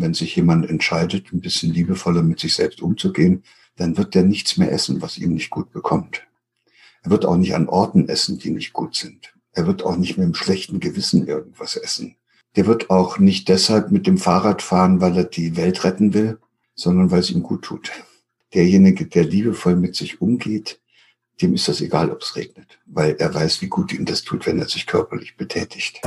Wenn sich jemand entscheidet, ein bisschen liebevoller mit sich selbst umzugehen, dann wird der nichts mehr essen, was ihm nicht gut bekommt. Er wird auch nicht an Orten essen, die nicht gut sind. Er wird auch nicht mit einem schlechten Gewissen irgendwas essen. Der wird auch nicht deshalb mit dem Fahrrad fahren, weil er die Welt retten will, sondern weil es ihm gut tut. Derjenige, der liebevoll mit sich umgeht, dem ist das egal, ob es regnet, weil er weiß, wie gut ihm das tut, wenn er sich körperlich betätigt.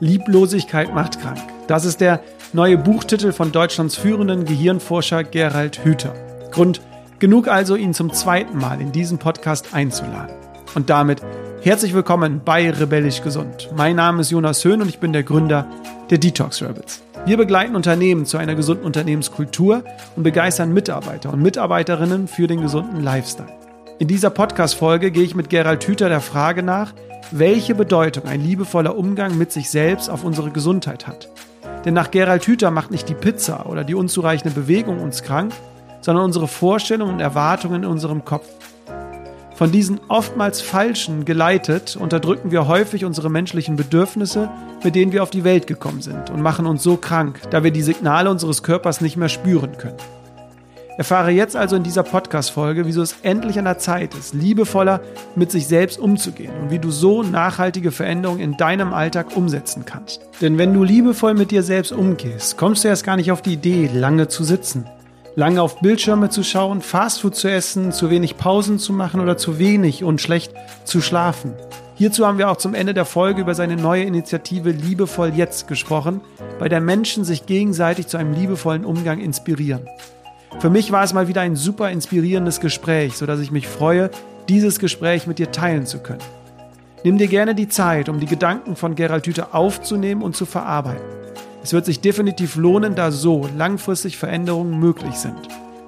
Lieblosigkeit macht krank. Das ist der neue Buchtitel von Deutschlands führenden Gehirnforscher Gerald Hüther. Grund genug also, ihn zum zweiten Mal in diesen Podcast einzuladen. Und damit herzlich willkommen bei Rebellisch Gesund. Mein Name ist Jonas Höhn und ich bin der Gründer der Detox Rebels. Wir begleiten Unternehmen zu einer gesunden Unternehmenskultur und begeistern Mitarbeiter und Mitarbeiterinnen für den gesunden Lifestyle. In dieser Podcast-Folge gehe ich mit Gerald Hüther der Frage nach, welche Bedeutung ein liebevoller Umgang mit sich selbst auf unsere Gesundheit hat. Denn nach Gerald Hüther macht nicht die Pizza oder die unzureichende Bewegung uns krank, sondern unsere Vorstellungen und Erwartungen in unserem Kopf. Von diesen oftmals falschen geleitet unterdrücken wir häufig unsere menschlichen Bedürfnisse, mit denen wir auf die Welt gekommen sind und machen uns so krank, da wir die Signale unseres Körpers nicht mehr spüren können. Erfahre jetzt also in dieser Podcast-Folge, wieso es endlich an der Zeit ist, liebevoller mit sich selbst umzugehen und wie du so nachhaltige Veränderungen in deinem Alltag umsetzen kannst. Denn wenn du liebevoll mit dir selbst umgehst, kommst du erst gar nicht auf die Idee, lange zu sitzen, lange auf Bildschirme zu schauen, Fastfood zu essen, zu wenig Pausen zu machen oder zu wenig und schlecht zu schlafen. Hierzu haben wir auch zum Ende der Folge über seine neue Initiative Liebevoll Jetzt gesprochen, bei der Menschen sich gegenseitig zu einem liebevollen Umgang inspirieren. Für mich war es mal wieder ein super inspirierendes Gespräch, sodass ich mich freue, dieses Gespräch mit dir teilen zu können. Nimm dir gerne die Zeit, um die Gedanken von Gerald Hüther aufzunehmen und zu verarbeiten. Es wird sich definitiv lohnen, da so langfristig Veränderungen möglich sind.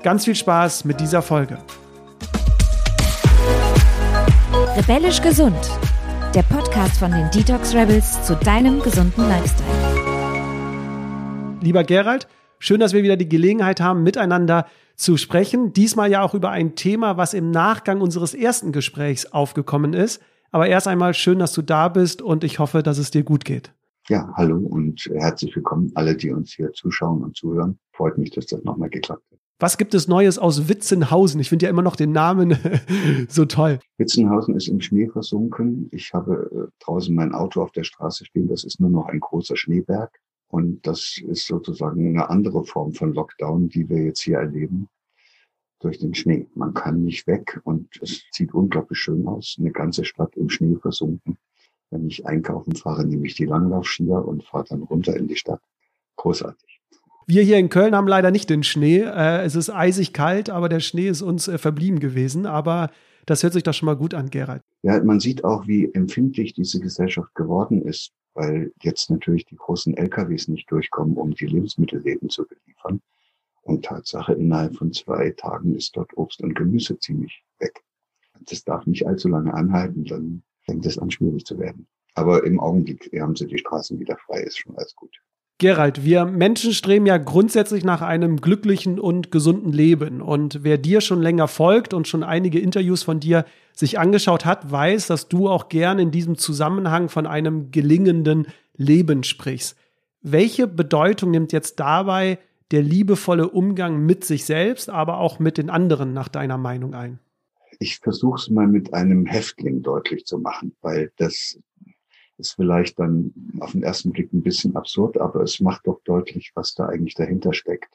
Ganz viel Spaß mit dieser Folge. Rebellisch gesund. Der Podcast von den Detox Rebels zu deinem gesunden Lifestyle. Lieber Gerald, Schön, dass wir wieder die Gelegenheit haben, miteinander zu sprechen. Diesmal ja auch über ein Thema, was im Nachgang unseres ersten Gesprächs aufgekommen ist. Aber erst einmal schön, dass du da bist und ich hoffe, dass es dir gut geht. Ja, hallo und herzlich willkommen alle, die uns hier zuschauen und zuhören. Freut mich, dass das nochmal geklappt hat. Was gibt es Neues aus Witzenhausen? Ich finde ja immer noch den Namen so toll. Witzenhausen ist im Schnee versunken. Ich habe äh, draußen mein Auto auf der Straße stehen. Das ist nur noch ein großer Schneeberg. Und das ist sozusagen eine andere Form von Lockdown, die wir jetzt hier erleben durch den Schnee. Man kann nicht weg und es sieht unglaublich schön aus. Eine ganze Stadt im Schnee versunken. Wenn ich einkaufen fahre, nehme ich die Langlaufskier und fahre dann runter in die Stadt. Großartig. Wir hier in Köln haben leider nicht den Schnee. Äh, es ist eisig kalt, aber der Schnee ist uns äh, verblieben gewesen. Aber das hört sich doch schon mal gut an, Gerald. Ja, man sieht auch, wie empfindlich diese Gesellschaft geworden ist weil jetzt natürlich die großen LKWs nicht durchkommen, um die Lebensmittelläden zu beliefern. Und Tatsache, innerhalb von zwei Tagen ist dort Obst und Gemüse ziemlich weg. Das darf nicht allzu lange anhalten, dann fängt es an, schwierig zu werden. Aber im Augenblick haben sie die Straßen wieder frei, ist schon alles gut. Gerald, wir Menschen streben ja grundsätzlich nach einem glücklichen und gesunden Leben. Und wer dir schon länger folgt und schon einige Interviews von dir sich angeschaut hat, weiß, dass du auch gern in diesem Zusammenhang von einem gelingenden Leben sprichst. Welche Bedeutung nimmt jetzt dabei der liebevolle Umgang mit sich selbst, aber auch mit den anderen nach deiner Meinung ein? Ich versuche es mal mit einem Häftling deutlich zu machen, weil das ist vielleicht dann auf den ersten Blick ein bisschen absurd, aber es macht doch deutlich, was da eigentlich dahinter steckt.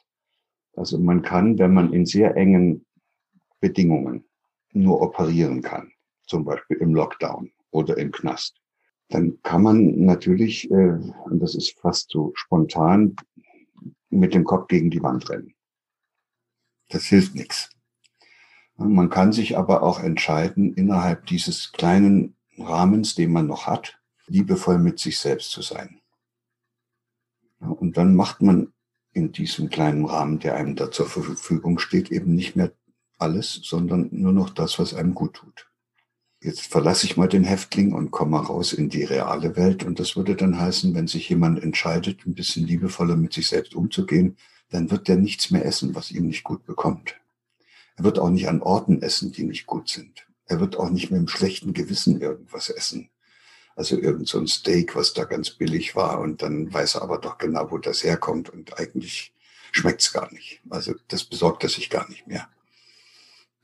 Also man kann, wenn man in sehr engen Bedingungen nur operieren kann, zum Beispiel im Lockdown oder im Knast, dann kann man natürlich, äh, und das ist fast so spontan, mit dem Kopf gegen die Wand rennen. Das hilft nichts. Man kann sich aber auch entscheiden, innerhalb dieses kleinen Rahmens, den man noch hat, liebevoll mit sich selbst zu sein. Und dann macht man in diesem kleinen Rahmen, der einem da zur Verfügung steht, eben nicht mehr alles, sondern nur noch das, was einem gut tut. Jetzt verlasse ich mal den Häftling und komme raus in die reale Welt. Und das würde dann heißen, wenn sich jemand entscheidet, ein bisschen liebevoller mit sich selbst umzugehen, dann wird der nichts mehr essen, was ihm nicht gut bekommt. Er wird auch nicht an Orten essen, die nicht gut sind. Er wird auch nicht mit einem schlechten Gewissen irgendwas essen, Also irgend so ein Steak, was da ganz billig war und dann weiß er aber doch genau, wo das herkommt und eigentlich schmeckt's gar nicht. Also das besorgt er sich gar nicht mehr.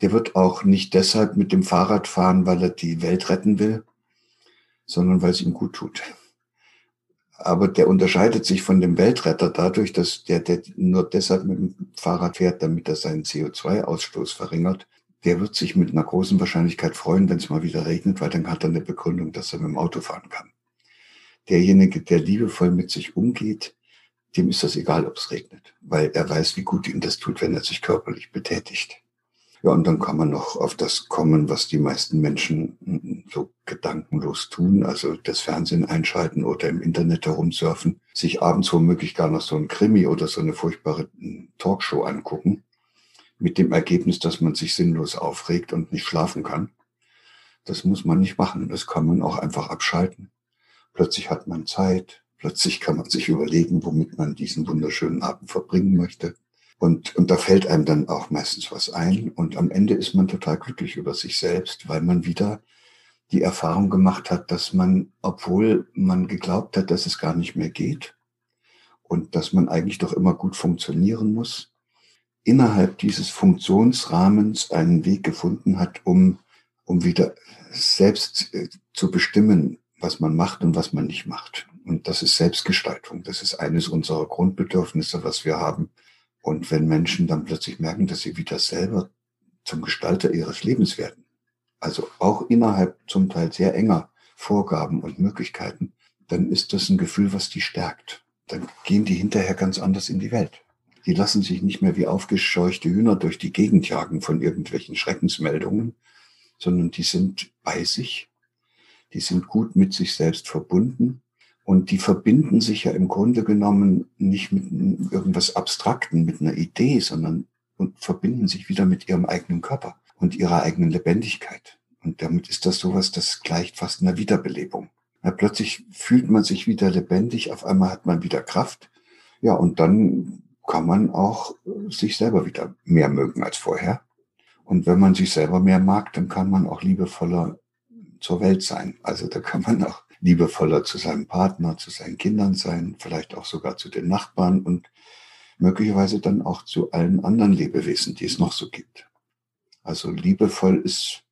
Der wird auch nicht deshalb mit dem Fahrrad fahren, weil er die Welt retten will, sondern weil es ihm gut tut. Aber der unterscheidet sich von dem Weltretter dadurch, dass der, der nur deshalb mit dem Fahrrad fährt, damit er seinen CO2-Ausstoß verringert. Der wird sich mit einer großen Wahrscheinlichkeit freuen, wenn es mal wieder regnet, weil dann hat er eine Begründung, dass er mit dem Auto fahren kann. Derjenige, der liebevoll mit sich umgeht, dem ist das egal, ob es regnet, weil er weiß, wie gut ihm das tut, wenn er sich körperlich betätigt. Ja, und dann kann man noch auf das kommen, was die meisten Menschen so gedankenlos tun, also das Fernsehen einschalten oder im Internet herumsurfen, sich abends womöglich gar noch so ein Krimi oder so eine furchtbare Talkshow angucken, mit dem Ergebnis, dass man sich sinnlos aufregt und nicht schlafen kann. Das muss man nicht machen, das kann man auch einfach abschalten. Plötzlich hat man Zeit, plötzlich kann man sich überlegen, womit man diesen wunderschönen Abend verbringen möchte. Und, und da fällt einem dann auch meistens was ein. Und am Ende ist man total glücklich über sich selbst, weil man wieder die Erfahrung gemacht hat, dass man, obwohl man geglaubt hat, dass es gar nicht mehr geht und dass man eigentlich doch immer gut funktionieren muss, innerhalb dieses Funktionsrahmens einen Weg gefunden hat, um, um wieder selbst äh, zu bestimmen, was man macht und was man nicht macht. Und das ist Selbstgestaltung. Das ist eines unserer Grundbedürfnisse, was wir haben. Und wenn Menschen dann plötzlich merken, dass sie wieder selber zum Gestalter ihres Lebens werden, also auch innerhalb zum Teil sehr enger Vorgaben und Möglichkeiten, dann ist das ein Gefühl, was die stärkt. Dann gehen die hinterher ganz anders in die Welt. Die lassen sich nicht mehr wie aufgescheuchte Hühner durch die Gegend jagen von irgendwelchen Schreckensmeldungen, sondern die sind bei sich, die sind gut mit sich selbst verbunden und die verbinden sich ja im Grunde genommen nicht mit irgendwas Abstrakten, mit einer Idee, sondern und verbinden sich wieder mit ihrem eigenen Körper und ihrer eigenen Lebendigkeit. Und damit ist das sowas, das gleicht fast einer Wiederbelebung. Ja, plötzlich fühlt man sich wieder lebendig, auf einmal hat man wieder Kraft. Ja, und dann kann man auch sich selber wieder mehr mögen als vorher. Und wenn man sich selber mehr mag, dann kann man auch liebevoller zur Welt sein. Also da kann man auch liebevoller zu seinem Partner, zu seinen Kindern sein, vielleicht auch sogar zu den Nachbarn und möglicherweise dann auch zu allen anderen Lebewesen, die es noch so gibt. Also liebevoll ist,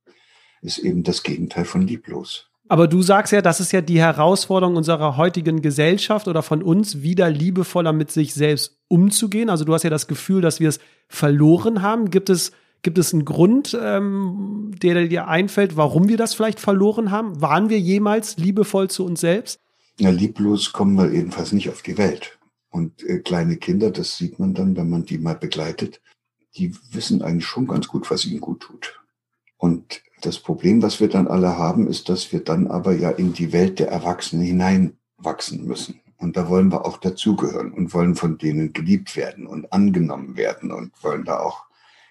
ist eben das Gegenteil von lieblos. Aber du sagst ja, das ist ja die Herausforderung unserer heutigen Gesellschaft oder von uns, wieder liebevoller mit sich selbst umzugehen. Also du hast ja das Gefühl, dass wir es verloren haben. Gibt es Gibt es einen Grund, ähm, der dir einfällt, warum wir das vielleicht verloren haben? Waren wir jemals liebevoll zu uns selbst? Ja, lieblos kommen wir jedenfalls nicht auf die Welt. Und äh, kleine Kinder, das sieht man dann, wenn man die mal begleitet, die wissen eigentlich schon ganz gut, was ihnen gut tut. Und das Problem, was wir dann alle haben, ist, dass wir dann aber ja in die Welt der Erwachsenen hineinwachsen müssen. Und da wollen wir auch dazugehören und wollen von denen geliebt werden und angenommen werden und wollen da auch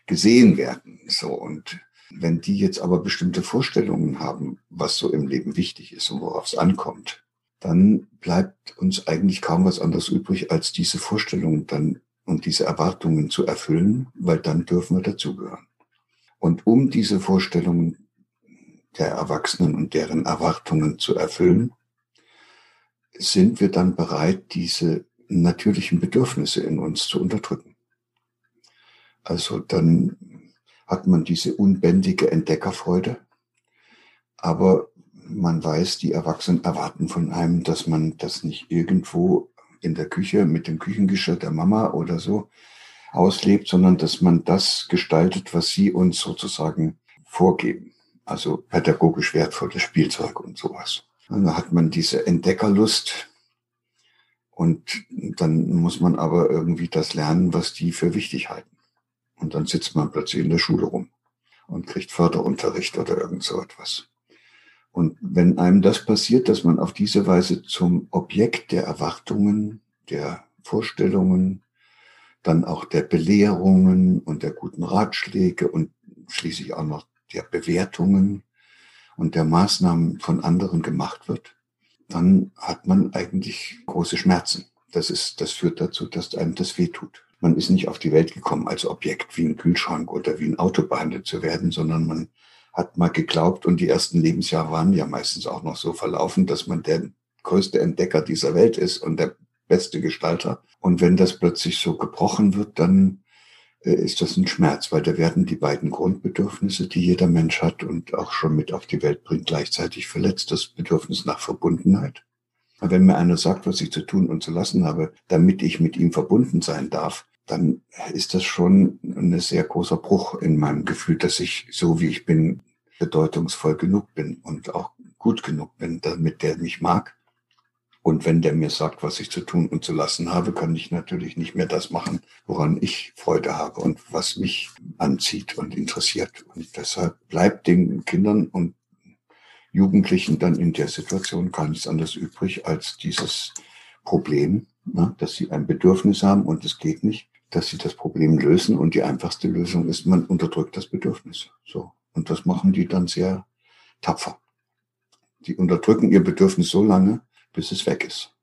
gesehen werden. So und wenn die jetzt aber bestimmte Vorstellungen haben, was so im Leben wichtig ist und worauf es ankommt, dann bleibt uns eigentlich kaum was anderes übrig, als diese Vorstellungen dann und diese Erwartungen zu erfüllen, weil dann dürfen wir dazugehören. Und um diese Vorstellungen der Erwachsenen und deren Erwartungen zu erfüllen, sind wir dann bereit, diese natürlichen Bedürfnisse in uns zu unterdrücken. Also dann hat man diese unbändige Entdeckerfreude. Aber man weiß, die Erwachsenen erwarten von einem, dass man das nicht irgendwo in der Küche mit dem Küchengeschirr der Mama oder so auslebt, sondern dass man das gestaltet, was sie uns sozusagen vorgeben. Also pädagogisch wertvolles Spielzeug und sowas. Und da hat man diese Entdeckerlust und dann muss man aber irgendwie das lernen, was die für wichtig halten. Und dann sitzt man plötzlich in der Schule rum und kriegt Förderunterricht oder irgend so etwas. Und wenn einem das passiert, dass man auf diese Weise zum Objekt der Erwartungen, der Vorstellungen, dann auch der Belehrungen und der guten Ratschläge und schließlich auch noch der Bewertungen und der Maßnahmen von anderen gemacht wird, dann hat man eigentlich große Schmerzen. Das ist, das führt dazu, dass einem das wehtut. Man ist nicht auf die Welt gekommen als Objekt wie ein Kühlschrank oder wie ein Auto behandelt zu werden, sondern man hat mal geglaubt und die ersten Lebensjahre waren ja meistens auch noch so verlaufen, dass man der größte Entdecker dieser Welt ist und der beste Gestalter. Und wenn das plötzlich so gebrochen wird, dann ist das ein Schmerz, weil da werden die beiden Grundbedürfnisse, die jeder Mensch hat und auch schon mit auf die Welt bringt, gleichzeitig verletzt. Das Bedürfnis nach Verbundenheit. Wenn mir einer sagt, was ich zu tun und zu lassen habe, damit ich mit ihm verbunden sein darf, dann ist das schon ein sehr großer Bruch in meinem Gefühl, dass ich so wie ich bin bedeutungsvoll genug bin und auch gut genug bin, damit der mich mag. Und wenn der mir sagt, was ich zu tun und zu lassen habe, kann ich natürlich nicht mehr das machen, woran ich Freude habe und was mich anzieht und interessiert. Und deshalb bleibt den Kindern und Jugendlichen dann in der Situation gar nichts anderes übrig als dieses Problem, ne, dass sie ein Bedürfnis haben und es geht nicht, dass sie das Problem lösen. Und die einfachste Lösung ist, man unterdrückt das Bedürfnis. So. Und das machen die dann sehr tapfer. Die unterdrücken ihr Bedürfnis so lange, bis es weg ist.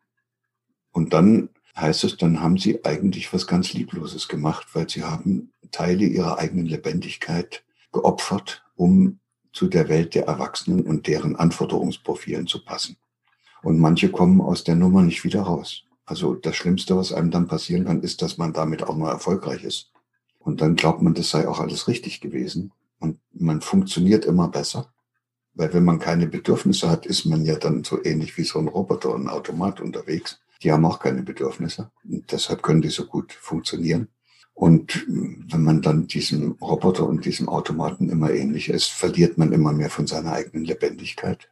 Und dann heißt es, dann haben sie eigentlich was ganz Liebloses gemacht, weil sie haben Teile ihrer eigenen Lebendigkeit geopfert, um zu der Welt der Erwachsenen und deren Anforderungsprofilen zu passen. Und manche kommen aus der Nummer nicht wieder raus. Also das Schlimmste, was einem dann passieren kann, ist, dass man damit auch mal erfolgreich ist. Und dann glaubt man, das sei auch alles richtig gewesen. Und man funktioniert immer besser. Weil wenn man keine Bedürfnisse hat, ist man ja dann so ähnlich wie so ein Roboter und ein Automat unterwegs. Die haben auch keine Bedürfnisse. Und deshalb können die so gut funktionieren. Und wenn man dann diesem Roboter und diesem Automaten immer ähnlich ist, verliert man immer mehr von seiner eigenen Lebendigkeit.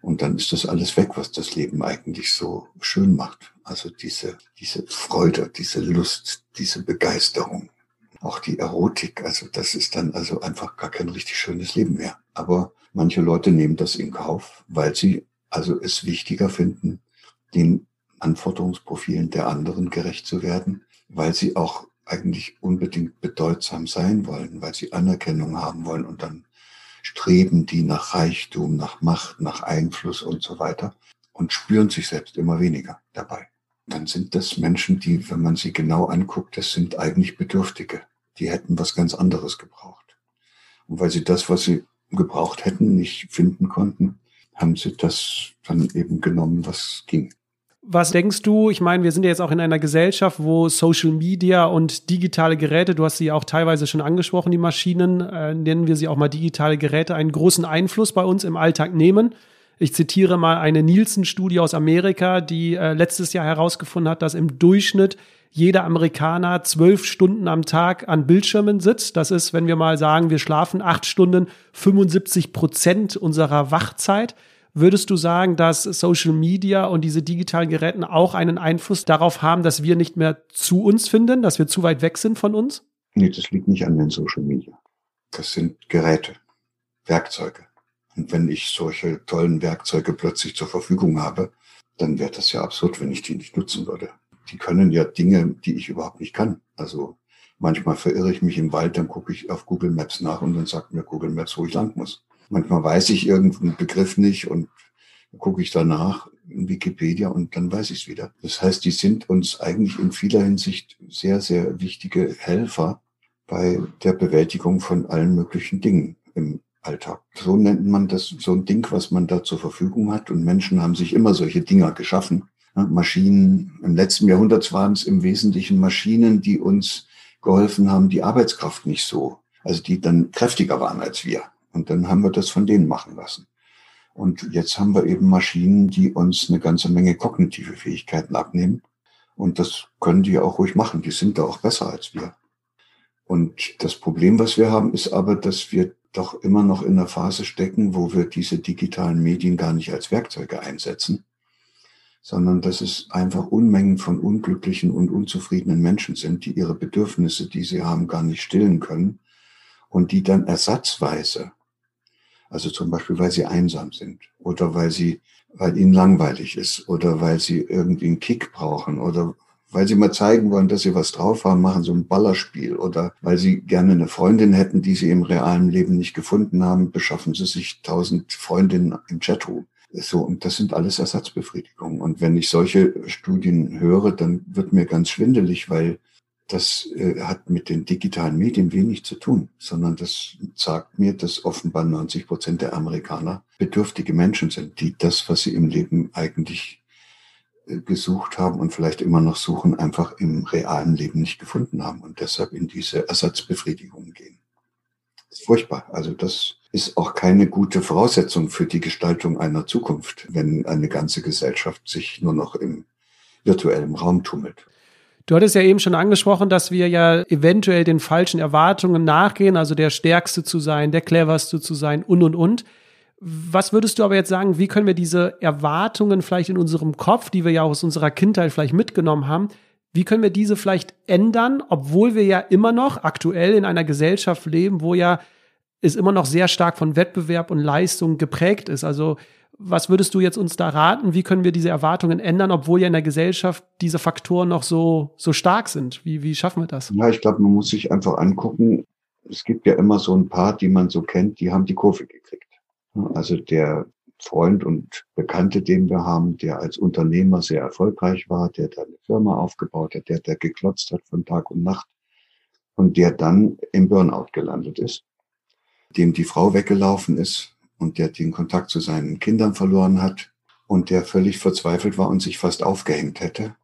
Und dann ist das alles weg, was das Leben eigentlich so schön macht. Also diese, diese Freude, diese Lust, diese Begeisterung auch die Erotik. Also das ist dann also einfach gar kein richtig schönes Leben mehr. Aber manche Leute nehmen das in Kauf, weil sie also es wichtiger finden, den Anforderungsprofilen der anderen gerecht zu werden, weil sie auch eigentlich unbedingt bedeutsam sein wollen, weil sie Anerkennung haben wollen und dann streben die nach Reichtum, nach Macht, nach Einfluss und so weiter und spüren sich selbst immer weniger dabei dann sind das Menschen, die, wenn man sie genau anguckt, das sind eigentlich Bedürftige. Die hätten was ganz anderes gebraucht. Und weil sie das, was sie gebraucht hätten, nicht finden konnten, haben sie das dann eben genommen, was ging. Was denkst du? Ich meine, wir sind ja jetzt auch in einer Gesellschaft, wo Social Media und digitale Geräte, du hast sie auch teilweise schon angesprochen, die Maschinen, äh, nennen wir sie auch mal digitale Geräte, einen großen Einfluss bei uns im Alltag nehmen. Ich zitiere mal eine Nielsen-Studie aus Amerika, die äh, letztes Jahr herausgefunden hat, dass im Durchschnitt jeder Amerikaner zwölf Stunden am Tag an Bildschirmen sitzt. Das ist, wenn wir mal sagen, wir schlafen acht Stunden, 75 Prozent unserer Wachzeit. Würdest du sagen, dass Social Media und diese digitalen Geräten auch einen Einfluss darauf haben, dass wir nicht mehr zu uns finden, dass wir zu weit weg sind von uns? Nee, das liegt nicht an den Social Media. Das sind Geräte, Werkzeuge. Und wenn ich solche tollen Werkzeuge plötzlich zur Verfügung habe, dann wäre das ja absurd, wenn ich die nicht nutzen würde. Die können ja Dinge, die ich überhaupt nicht kann. Also manchmal verirre ich mich im Wald, dann gucke ich auf Google Maps nach und dann sagt mir Google Maps, wo ich lang muss. Manchmal weiß ich irgendeinen Begriff nicht und gucke ich danach in Wikipedia und dann weiß ich es wieder. Das heißt, die sind uns eigentlich in vieler Hinsicht sehr, sehr wichtige Helfer bei der Bewältigung von allen möglichen Dingen im Alltag. So nennt man das, so ein Ding, was man da zur Verfügung hat. Und Menschen haben sich immer solche Dinger geschaffen. Maschinen, im letzten Jahrhundert waren es im Wesentlichen Maschinen, die uns geholfen haben, die Arbeitskraft nicht so, also die dann kräftiger waren als wir. Und dann haben wir das von denen machen lassen. Und jetzt haben wir eben Maschinen, die uns eine ganze Menge kognitive Fähigkeiten abnehmen. Und das können die auch ruhig machen. Die sind da auch besser als wir. Und das Problem, was wir haben, ist aber, dass wir doch immer noch in einer Phase stecken, wo wir diese digitalen Medien gar nicht als Werkzeuge einsetzen, sondern dass es einfach Unmengen von unglücklichen und unzufriedenen Menschen sind, die ihre Bedürfnisse, die sie haben, gar nicht stillen können und die dann ersatzweise, also zum Beispiel, weil sie einsam sind oder weil sie, weil ihnen langweilig ist oder weil sie irgendwie einen Kick brauchen oder weil sie mal zeigen wollen, dass sie was drauf haben, machen so ein Ballerspiel oder weil sie gerne eine Freundin hätten, die sie im realen Leben nicht gefunden haben, beschaffen sie sich tausend Freundinnen im Chatroom. So, und das sind alles Ersatzbefriedigungen. Und wenn ich solche Studien höre, dann wird mir ganz schwindelig, weil das äh, hat mit den digitalen Medien wenig zu tun, sondern das sagt mir, dass offenbar 90 Prozent der Amerikaner bedürftige Menschen sind, die das, was sie im Leben eigentlich äh, gesucht haben und vielleicht immer noch suchen, einfach im realen Leben nicht gefunden haben und deshalb in diese Ersatzbefriedigung gehen. Das ist furchtbar. Also das ist auch keine gute Voraussetzung für die Gestaltung einer Zukunft, wenn eine ganze Gesellschaft sich nur noch im virtuellen Raum tummelt. Du hattest ja eben schon angesprochen, dass wir ja eventuell den falschen Erwartungen nachgehen, also der Stärkste zu sein, der Cleverste zu sein und, und, und. Was würdest du aber jetzt sagen, wie können wir diese Erwartungen vielleicht in unserem Kopf, die wir ja aus unserer Kindheit vielleicht mitgenommen haben, wie können wir diese vielleicht ändern, obwohl wir ja immer noch aktuell in einer Gesellschaft leben, wo ja es immer noch sehr stark von Wettbewerb und Leistung geprägt ist. Also was würdest du jetzt uns da raten? Wie können wir diese Erwartungen ändern, obwohl ja in der Gesellschaft diese Faktoren noch so, so stark sind? Wie, wie schaffen wir das? Ja, ich glaube, man muss sich einfach angucken. Es gibt ja immer so ein paar, die man so kennt, die haben die Kurve gekriegt. Also der Freund und Bekannte, den wir haben, der als Unternehmer sehr erfolgreich war, der da eine Firma aufgebaut hat, der da geklotzt hat von Tag und Nacht und der dann im Burnout gelandet ist, dem die Frau weggelaufen ist, und der den Kontakt zu seinen Kindern verloren hat und der völlig verzweifelt war und sich fast aufgehängt hätte.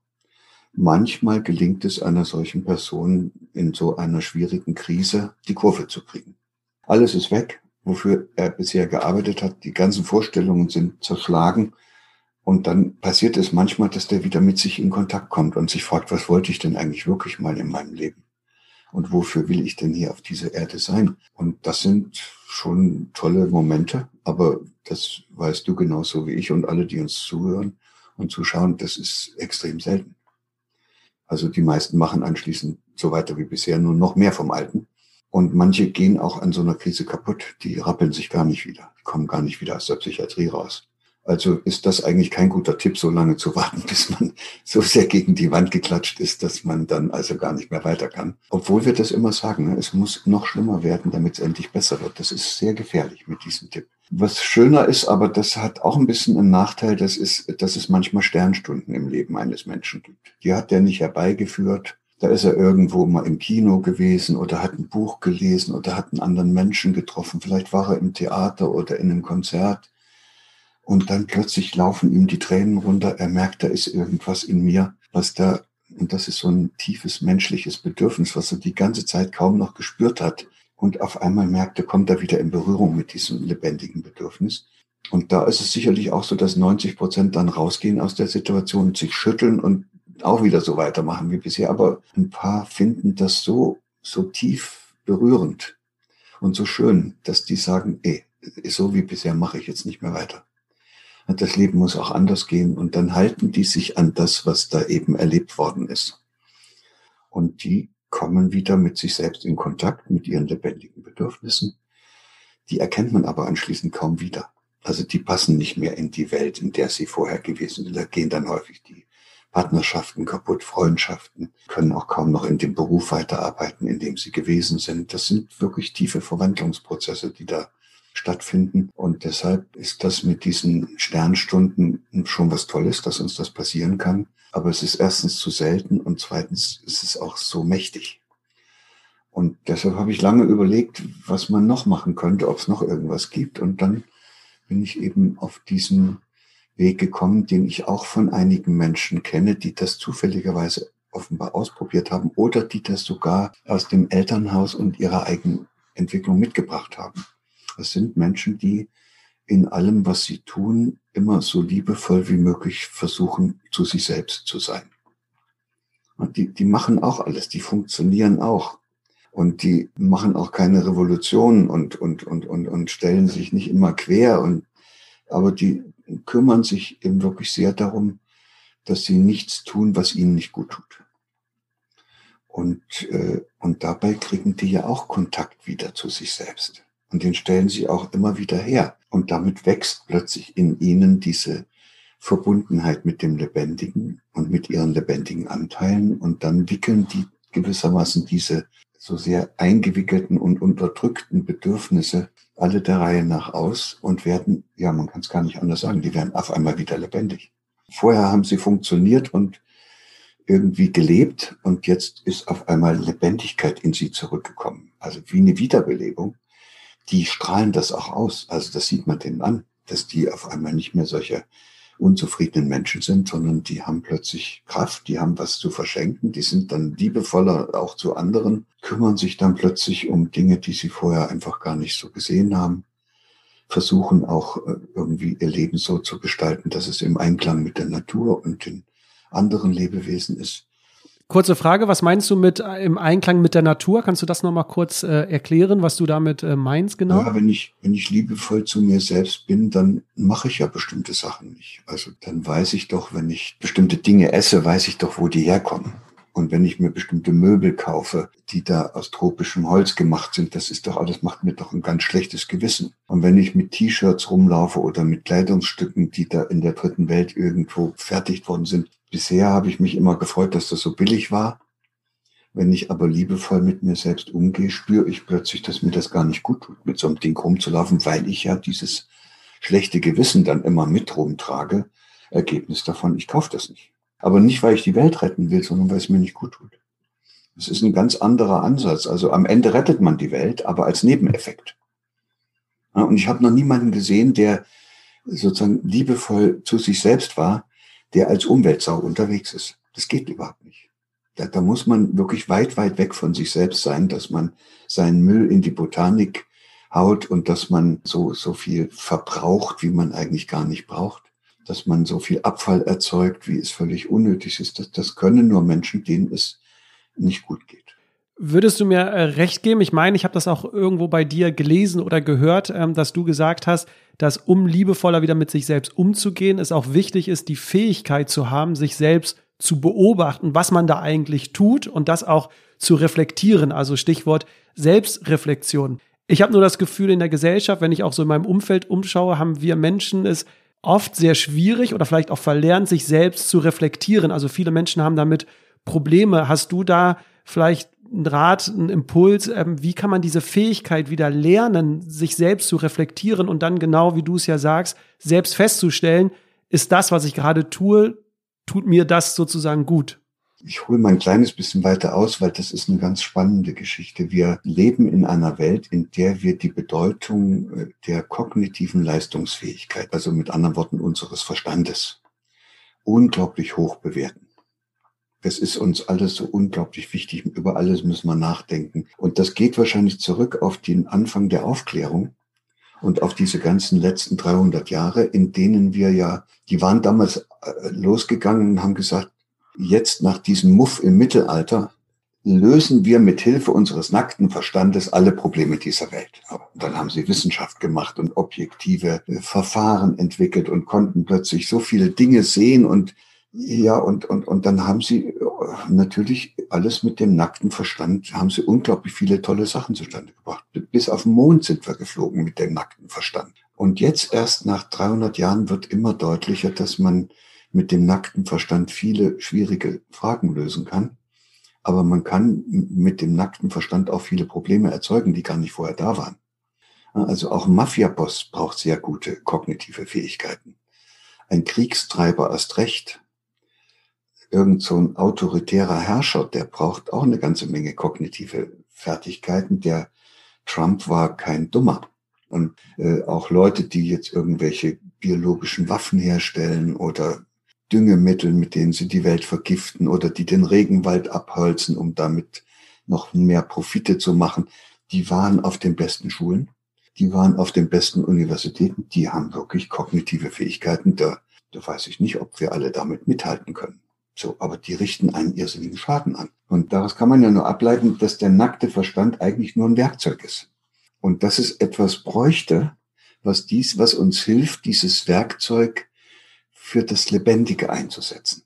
Manchmal gelingt es einer solchen Person in so einer schwierigen Krise, die Kurve zu kriegen. Alles ist weg, wofür er bisher gearbeitet hat. Die ganzen Vorstellungen sind zerschlagen. Und dann passiert es manchmal, dass der wieder mit sich in Kontakt kommt und sich fragt, was wollte ich denn eigentlich wirklich mal in meinem Leben? Und wofür will ich denn hier auf dieser Erde sein? Und das sind schon tolle Momente, aber das weißt du genauso wie ich und alle, die uns zuhören und zuschauen, das ist extrem selten. Also die meisten machen anschließend so weiter wie bisher, nur noch mehr vom Alten. Und manche gehen auch an so einer Krise kaputt. Die rappeln sich gar nicht wieder, die kommen gar nicht wieder aus der Psychiatrie raus. Also ist das eigentlich kein guter Tipp, so lange zu warten, bis man so sehr gegen die Wand geklatscht ist, dass man dann also gar nicht mehr weiter kann. Obwohl wir das immer sagen, ne? es muss noch schlimmer werden, damit es endlich besser wird. Das ist sehr gefährlich mit diesem Tipp. Was schöner ist, aber das hat auch ein bisschen einen Nachteil, das ist, dass es manchmal Sternstunden im Leben eines Menschen gibt. Die hat der nicht herbeigeführt. Da ist er irgendwo mal im Kino gewesen oder hat ein Buch gelesen oder hat einen anderen Menschen getroffen. Vielleicht war er im Theater oder in einem Konzert und dann plötzlich laufen ihm die Tränen runter. Er merkt, da ist irgendwas in mir, was da, und das ist so ein tiefes menschliches Bedürfnis, was er die ganze Zeit kaum noch gespürt hat. Und auf einmal merkt er, kommt er wieder in Berührung mit diesem lebendigen Bedürfnis. Und da ist es sicherlich auch so, dass 90 Prozent dann rausgehen aus der Situation, sich schütteln und auch wieder so weitermachen wie bisher. Aber ein paar finden das so, so tief berührend und so schön, dass die sagen, ey, so wie bisher mache ich jetzt nicht mehr weiter das Leben muss auch anders gehen. Und dann halten die sich an das, was da eben erlebt worden ist. Und die kommen wieder mit sich selbst in Kontakt, mit ihren lebendigen Bedürfnissen. Die erkennt man aber anschließend kaum wieder. Also die passen nicht mehr in die Welt, in der sie vorher gewesen sind. Da gehen dann häufig die Partnerschaften kaputt, Freundschaften, können auch kaum noch in dem Beruf weiterarbeiten, in dem sie gewesen sind. Das sind wirklich tiefe Verwandlungsprozesse, die da stattfinden. Und deshalb ist das mit diesen Sternstunden schon was Tolles, dass uns das passieren kann. Aber es ist erstens zu selten und zweitens ist es auch so mächtig. Und deshalb habe ich lange überlegt, was man noch machen könnte, ob es noch irgendwas gibt. Und dann bin ich eben auf diesen Weg gekommen, den ich auch von einigen Menschen kenne, die das zufälligerweise offenbar ausprobiert haben oder die das sogar aus dem Elternhaus und ihrer eigenen Entwicklung mitgebracht haben. Das sind Menschen, die in allem, was sie tun, immer so liebevoll wie möglich versuchen, zu sich selbst zu sein. Und die, die machen auch alles, die funktionieren auch. Und die machen auch keine Revolutionen und, und, und, und, und stellen sich nicht immer quer. Und, aber die kümmern sich eben wirklich sehr darum, dass sie nichts tun, was ihnen nicht gut tut. Und, äh, und dabei kriegen die ja auch Kontakt wieder zu sich selbst. Und den stellen sie auch immer wieder her. Und damit wächst plötzlich in ihnen diese Verbundenheit mit dem Lebendigen und mit ihren lebendigen Anteilen. Und dann wickeln die gewissermaßen diese so sehr eingewickelten und unterdrückten Bedürfnisse alle der Reihe nach aus und werden, ja, man kann es gar nicht anders sagen, die werden auf einmal wieder lebendig. Vorher haben sie funktioniert und irgendwie gelebt und jetzt ist auf einmal Lebendigkeit in sie zurückgekommen. Also wie eine Wiederbelebung. Die strahlen das auch aus. Also das sieht man denen an, dass die auf einmal nicht mehr solche unzufriedenen Menschen sind, sondern die haben plötzlich Kraft, die haben was zu verschenken, die sind dann liebevoller auch zu anderen, kümmern sich dann plötzlich um Dinge, die sie vorher einfach gar nicht so gesehen haben, versuchen auch äh, irgendwie ihr Leben so zu gestalten, dass es im Einklang mit der Natur und den anderen Lebewesen ist. Kurze Frage, was meinst du mit äh, im Einklang mit der Natur? Kannst du das nochmal kurz äh, erklären, was du damit äh, meinst genau? Ja, wenn ich, wenn ich liebevoll zu mir selbst bin, dann mache ich ja bestimmte Sachen nicht. Also dann weiß ich doch, wenn ich bestimmte Dinge esse, weiß ich doch, wo die herkommen. Und wenn ich mir bestimmte Möbel kaufe, die da aus tropischem Holz gemacht sind, das ist doch alles, macht mir doch ein ganz schlechtes Gewissen. Und wenn ich mit T-Shirts rumlaufe oder mit Kleidungsstücken, die da in der dritten Welt irgendwo fertigt worden sind, bisher habe ich mich immer gefreut, dass das so billig war. Wenn ich aber liebevoll mit mir selbst umgehe, spüre ich plötzlich, dass mir das gar nicht gut tut, mit so einem Ding rumzulaufen, weil ich ja dieses schlechte Gewissen dann immer mit rumtrage. Ergebnis davon, ich kaufe das nicht. Aber nicht, weil ich die Welt retten will, sondern weil es mir nicht gut tut. Das ist ein ganz anderer Ansatz. Also am Ende rettet man die Welt, aber als Nebeneffekt. Und ich habe noch niemanden gesehen, der sozusagen liebevoll zu sich selbst war, der als Umweltsau unterwegs ist. Das geht überhaupt nicht. Da, da muss man wirklich weit, weit weg von sich selbst sein, dass man seinen Müll in die Botanik haut und dass man so, so viel verbraucht, wie man eigentlich gar nicht braucht dass man so viel Abfall erzeugt, wie es völlig unnötig ist. Das, das können nur Menschen, denen es nicht gut geht. Würdest du mir äh, recht geben? Ich meine, ich habe das auch irgendwo bei dir gelesen oder gehört, ähm, dass du gesagt hast, dass um liebevoller wieder mit sich selbst umzugehen, es auch wichtig ist, die Fähigkeit zu haben, sich selbst zu beobachten, was man da eigentlich tut und das auch zu reflektieren. Also Stichwort Selbstreflexion. Ich habe nur das Gefühl in der Gesellschaft, wenn ich auch so in meinem Umfeld umschaue, haben wir Menschen es oft sehr schwierig oder vielleicht auch verlernt, sich selbst zu reflektieren. Also viele Menschen haben damit Probleme. Hast du da vielleicht einen Rat, einen Impuls? Ähm, wie kann man diese Fähigkeit wieder lernen, sich selbst zu reflektieren und dann genau, wie du es ja sagst, selbst festzustellen, ist das, was ich gerade tue, tut mir das sozusagen gut? Ich hole mal ein kleines bisschen weiter aus, weil das ist eine ganz spannende Geschichte. Wir leben in einer Welt, in der wir die Bedeutung äh, der kognitiven Leistungsfähigkeit, also mit anderen Worten unseres Verstandes, unglaublich hoch bewerten. Das ist uns alles so unglaublich wichtig. Über alles müssen wir nachdenken. Und das geht wahrscheinlich zurück auf den Anfang der Aufklärung und auf diese ganzen letzten 300 Jahre, in denen wir ja, die waren damals äh, losgegangen und haben gesagt, Jetzt nach diesem Muff im Mittelalter lösen wir mit Hilfe unseres nackten Verstandes alle Probleme dieser Welt. Und dann haben sie Wissenschaft gemacht und objektive äh, Verfahren entwickelt und konnten plötzlich so viele Dinge sehen und ja, und, und, und dann haben sie äh, natürlich alles mit dem nackten Verstand, haben sie unglaublich viele tolle Sachen zustande gebracht. Bis auf den Mond sind wir geflogen mit dem nackten Verstand. Und jetzt erst nach 300 Jahren wird immer deutlicher, dass man mit dem nackten Verstand viele schwierige Fragen lösen kann. Aber man kann mit dem nackten Verstand auch viele Probleme erzeugen, die gar nicht vorher da waren. Also auch ein Mafia-Boss braucht sehr gute kognitive Fähigkeiten. Ein Kriegstreiber erst recht. Irgend so ein autoritärer Herrscher, der braucht auch eine ganze Menge kognitive Fertigkeiten. Der Trump war kein Dummer. Und äh, auch Leute, die jetzt irgendwelche biologischen Waffen herstellen oder Düngemittel, mit denen sie die Welt vergiften oder die den Regenwald abholzen, um damit noch mehr Profite zu machen, die waren auf den besten Schulen, die waren auf den besten Universitäten, die haben wirklich kognitive Fähigkeiten. Da, da weiß ich nicht, ob wir alle damit mithalten können. So, aber die richten einen irrsinnigen Schaden an. Und daraus kann man ja nur ableiten, dass der nackte Verstand eigentlich nur ein Werkzeug ist. Und dass es etwas bräuchte, was dies, was uns hilft, dieses Werkzeug für das Lebendige einzusetzen.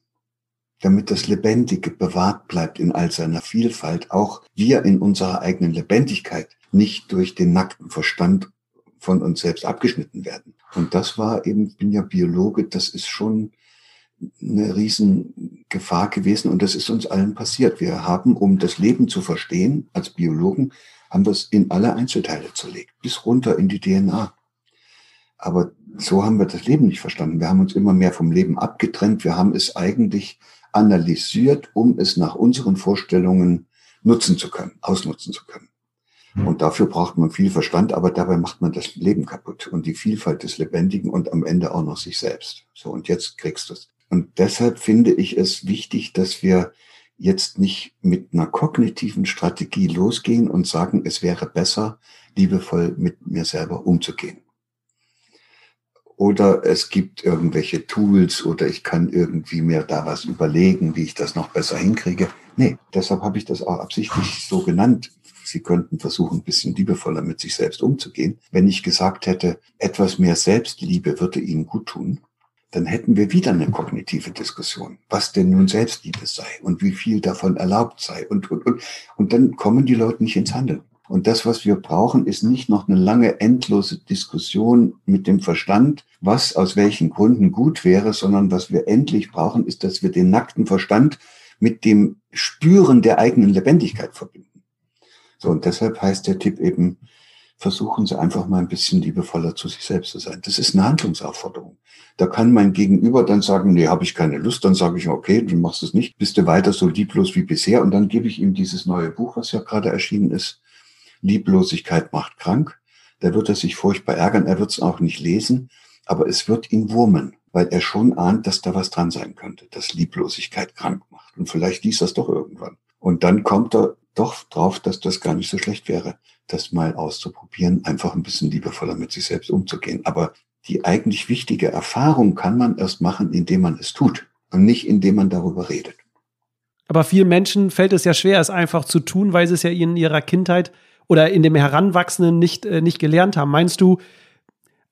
Damit das Lebendige bewahrt bleibt in all seiner Vielfalt, auch wir in unserer eigenen Lebendigkeit nicht durch den nackten Verstand von uns selbst abgeschnitten werden. Und das war eben, bin ja Biologe, das ist schon eine Riesengefahr gewesen und das ist uns allen passiert. Wir haben, um das Leben zu verstehen, als Biologen, haben wir es in alle Einzelteile zerlegt, bis runter in die DNA. Aber so haben wir das Leben nicht verstanden. Wir haben uns immer mehr vom Leben abgetrennt. Wir haben es eigentlich analysiert, um es nach unseren Vorstellungen nutzen zu können, ausnutzen zu können. Hm. Und dafür braucht man viel Verstand, aber dabei macht man das Leben kaputt und die Vielfalt des Lebendigen und am Ende auch noch sich selbst. So, und jetzt kriegst du es. Und deshalb finde ich es wichtig, dass wir jetzt nicht mit einer kognitiven Strategie losgehen und sagen, es wäre besser, liebevoll mit mir selber umzugehen. Oder es gibt irgendwelche Tools oder ich kann irgendwie mir da was überlegen, wie ich das noch besser hinkriege. Nee, deshalb habe ich das auch absichtlich so genannt. Sie könnten versuchen, ein bisschen liebevoller mit sich selbst umzugehen. Wenn ich gesagt hätte, etwas mehr Selbstliebe würde Ihnen gut tun, dann hätten wir wieder eine kognitive Diskussion, was denn nun Selbstliebe sei und wie viel davon erlaubt sei und, und, und. Und dann kommen die Leute nicht ins Handeln. Und das, was wir brauchen, ist nicht noch eine lange, endlose Diskussion mit dem Verstand, was aus welchen Gründen gut wäre, sondern was wir endlich brauchen, ist, dass wir den nackten Verstand mit dem Spüren der eigenen Lebendigkeit verbinden. So, und deshalb heißt der Tipp eben, versuchen Sie einfach mal ein bisschen liebevoller zu sich selbst zu sein. Das ist eine Handlungsaufforderung. Da kann mein Gegenüber dann sagen, nee, habe ich keine Lust, dann sage ich, okay, du machst es nicht, bist du weiter so lieblos wie bisher und dann gebe ich ihm dieses neue Buch, was ja gerade erschienen ist, Lieblosigkeit macht krank. Da wird er sich furchtbar ärgern, er wird es auch nicht lesen, aber es wird ihn wurmen, weil er schon ahnt, dass da was dran sein könnte, dass Lieblosigkeit krank macht. Und vielleicht liest das doch irgendwann. Und dann kommt er doch drauf, dass das gar nicht so schlecht wäre, das mal auszuprobieren, einfach ein bisschen liebevoller mit sich selbst umzugehen. Aber die eigentlich wichtige Erfahrung kann man erst machen, indem man es tut und nicht indem man darüber redet. Aber vielen Menschen fällt es ja schwer, es einfach zu tun, weil sie es ja in ihrer Kindheit oder in dem Heranwachsenden nicht, äh, nicht gelernt haben. Meinst du,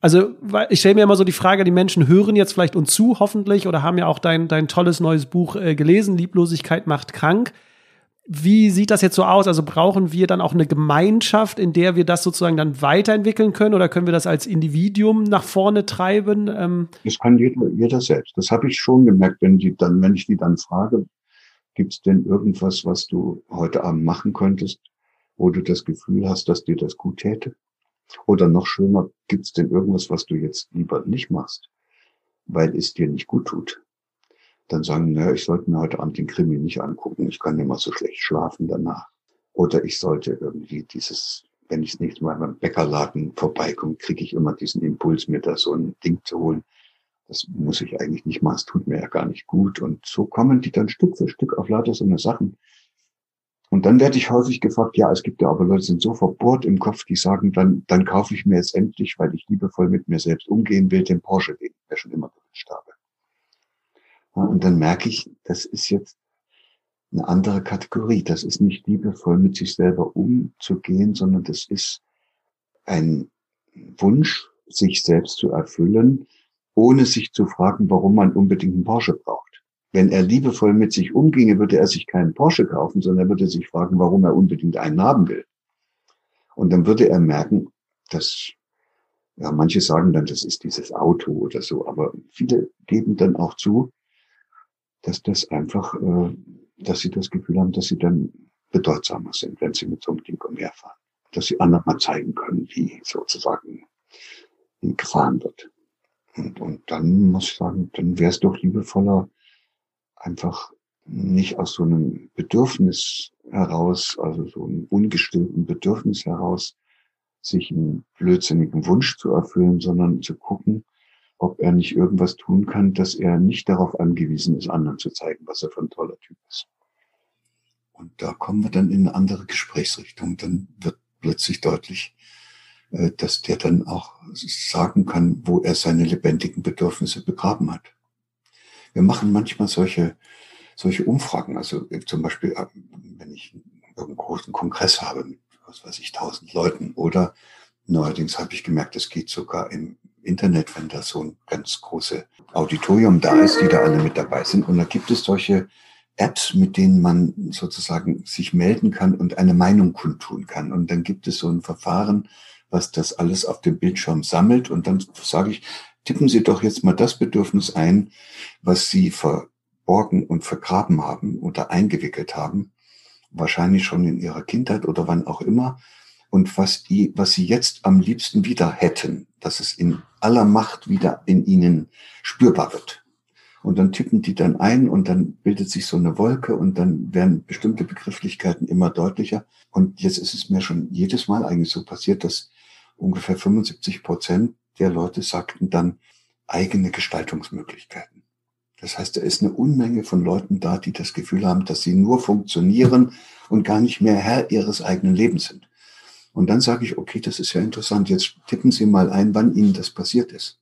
also ich stelle mir immer so die Frage, die Menschen hören jetzt vielleicht uns zu, hoffentlich, oder haben ja auch dein, dein tolles neues Buch äh, gelesen, Lieblosigkeit macht krank. Wie sieht das jetzt so aus? Also brauchen wir dann auch eine Gemeinschaft, in der wir das sozusagen dann weiterentwickeln können oder können wir das als Individuum nach vorne treiben? Ähm das kann jeder, jeder selbst. Das habe ich schon gemerkt, wenn die dann, wenn ich die dann frage, gibt es denn irgendwas, was du heute Abend machen könntest, wo du das Gefühl hast, dass dir das gut täte? Oder noch schöner, gibt es denn irgendwas, was du jetzt lieber nicht machst, weil es dir nicht gut tut? Dann sagen, naja, ich sollte mir heute Abend den Krimi nicht angucken, ich kann immer so schlecht schlafen danach. Oder ich sollte irgendwie dieses, wenn ich nächste Mal beim Bäckerladen vorbeikomme, kriege ich immer diesen Impuls, mir da so ein Ding zu holen. Das muss ich eigentlich nicht machen, es tut mir ja gar nicht gut. Und so kommen die dann Stück für Stück auf lauter so eine Sachen. Und dann werde ich häufig gefragt, ja, es gibt ja aber Leute, die sind so verbohrt im Kopf, die sagen, dann, dann kaufe ich mir jetzt endlich, weil ich liebevoll mit mir selbst umgehen will, den Porsche, den ich mir schon immer gewünscht habe. Und dann merke ich, das ist jetzt eine andere Kategorie. Das ist nicht liebevoll mit sich selber umzugehen, sondern das ist ein Wunsch, sich selbst zu erfüllen, ohne sich zu fragen, warum man unbedingt einen Porsche braucht. Wenn er liebevoll mit sich umginge, würde er sich keinen Porsche kaufen, sondern er würde sich fragen, warum er unbedingt einen haben will. Und dann würde er merken, dass, ja, manche sagen dann, das ist dieses Auto oder so, aber viele geben dann auch zu, dass das einfach, äh, dass sie das Gefühl haben, dass sie dann bedeutsamer sind, wenn sie mit so einem Ding umherfahren. Dass sie anderen mal zeigen können, wie sozusagen wie gefahren wird. Und, und dann muss ich sagen, dann wäre es doch liebevoller, einfach nicht aus so einem Bedürfnis heraus, also so einem ungestillten Bedürfnis heraus, sich einen blödsinnigen Wunsch zu erfüllen, sondern zu gucken, ob er nicht irgendwas tun kann, dass er nicht darauf angewiesen ist, anderen zu zeigen, was er für ein toller Typ ist. Und da kommen wir dann in eine andere Gesprächsrichtung. Dann wird plötzlich deutlich, äh, dass der dann auch sagen kann, wo er seine lebendigen Bedürfnisse begraben hat. Wir machen manchmal solche, solche Umfragen. Also äh, zum Beispiel, äh, wenn ich einen großen Kongress habe mit, was weiß ich, tausend Leuten oder neuerdings habe ich gemerkt, es geht sogar im Internet, wenn da so ein ganz großes Auditorium da ist, die da alle mit dabei sind. Und da gibt es solche Apps, mit denen man sozusagen sich melden kann und eine Meinung kundtun kann. Und dann gibt es so ein Verfahren, was das alles auf dem Bildschirm sammelt. Und dann sage ich, tippen Sie doch jetzt mal das Bedürfnis ein, was Sie verborgen und vergraben haben oder eingewickelt haben. Wahrscheinlich schon in Ihrer Kindheit oder wann auch immer und was die, was sie jetzt am liebsten wieder hätten, dass es in aller Macht wieder in ihnen spürbar wird. Und dann tippen die dann ein und dann bildet sich so eine Wolke und dann werden bestimmte Begrifflichkeiten immer deutlicher. Und jetzt ist es mir schon jedes Mal eigentlich so passiert, dass ungefähr 75 Prozent der Leute sagten dann eigene Gestaltungsmöglichkeiten. Das heißt, da ist eine Unmenge von Leuten da, die das Gefühl haben, dass sie nur funktionieren und gar nicht mehr Herr ihres eigenen Lebens sind. Und dann sage ich, okay, das ist ja interessant. Jetzt tippen Sie mal ein, wann Ihnen das passiert ist.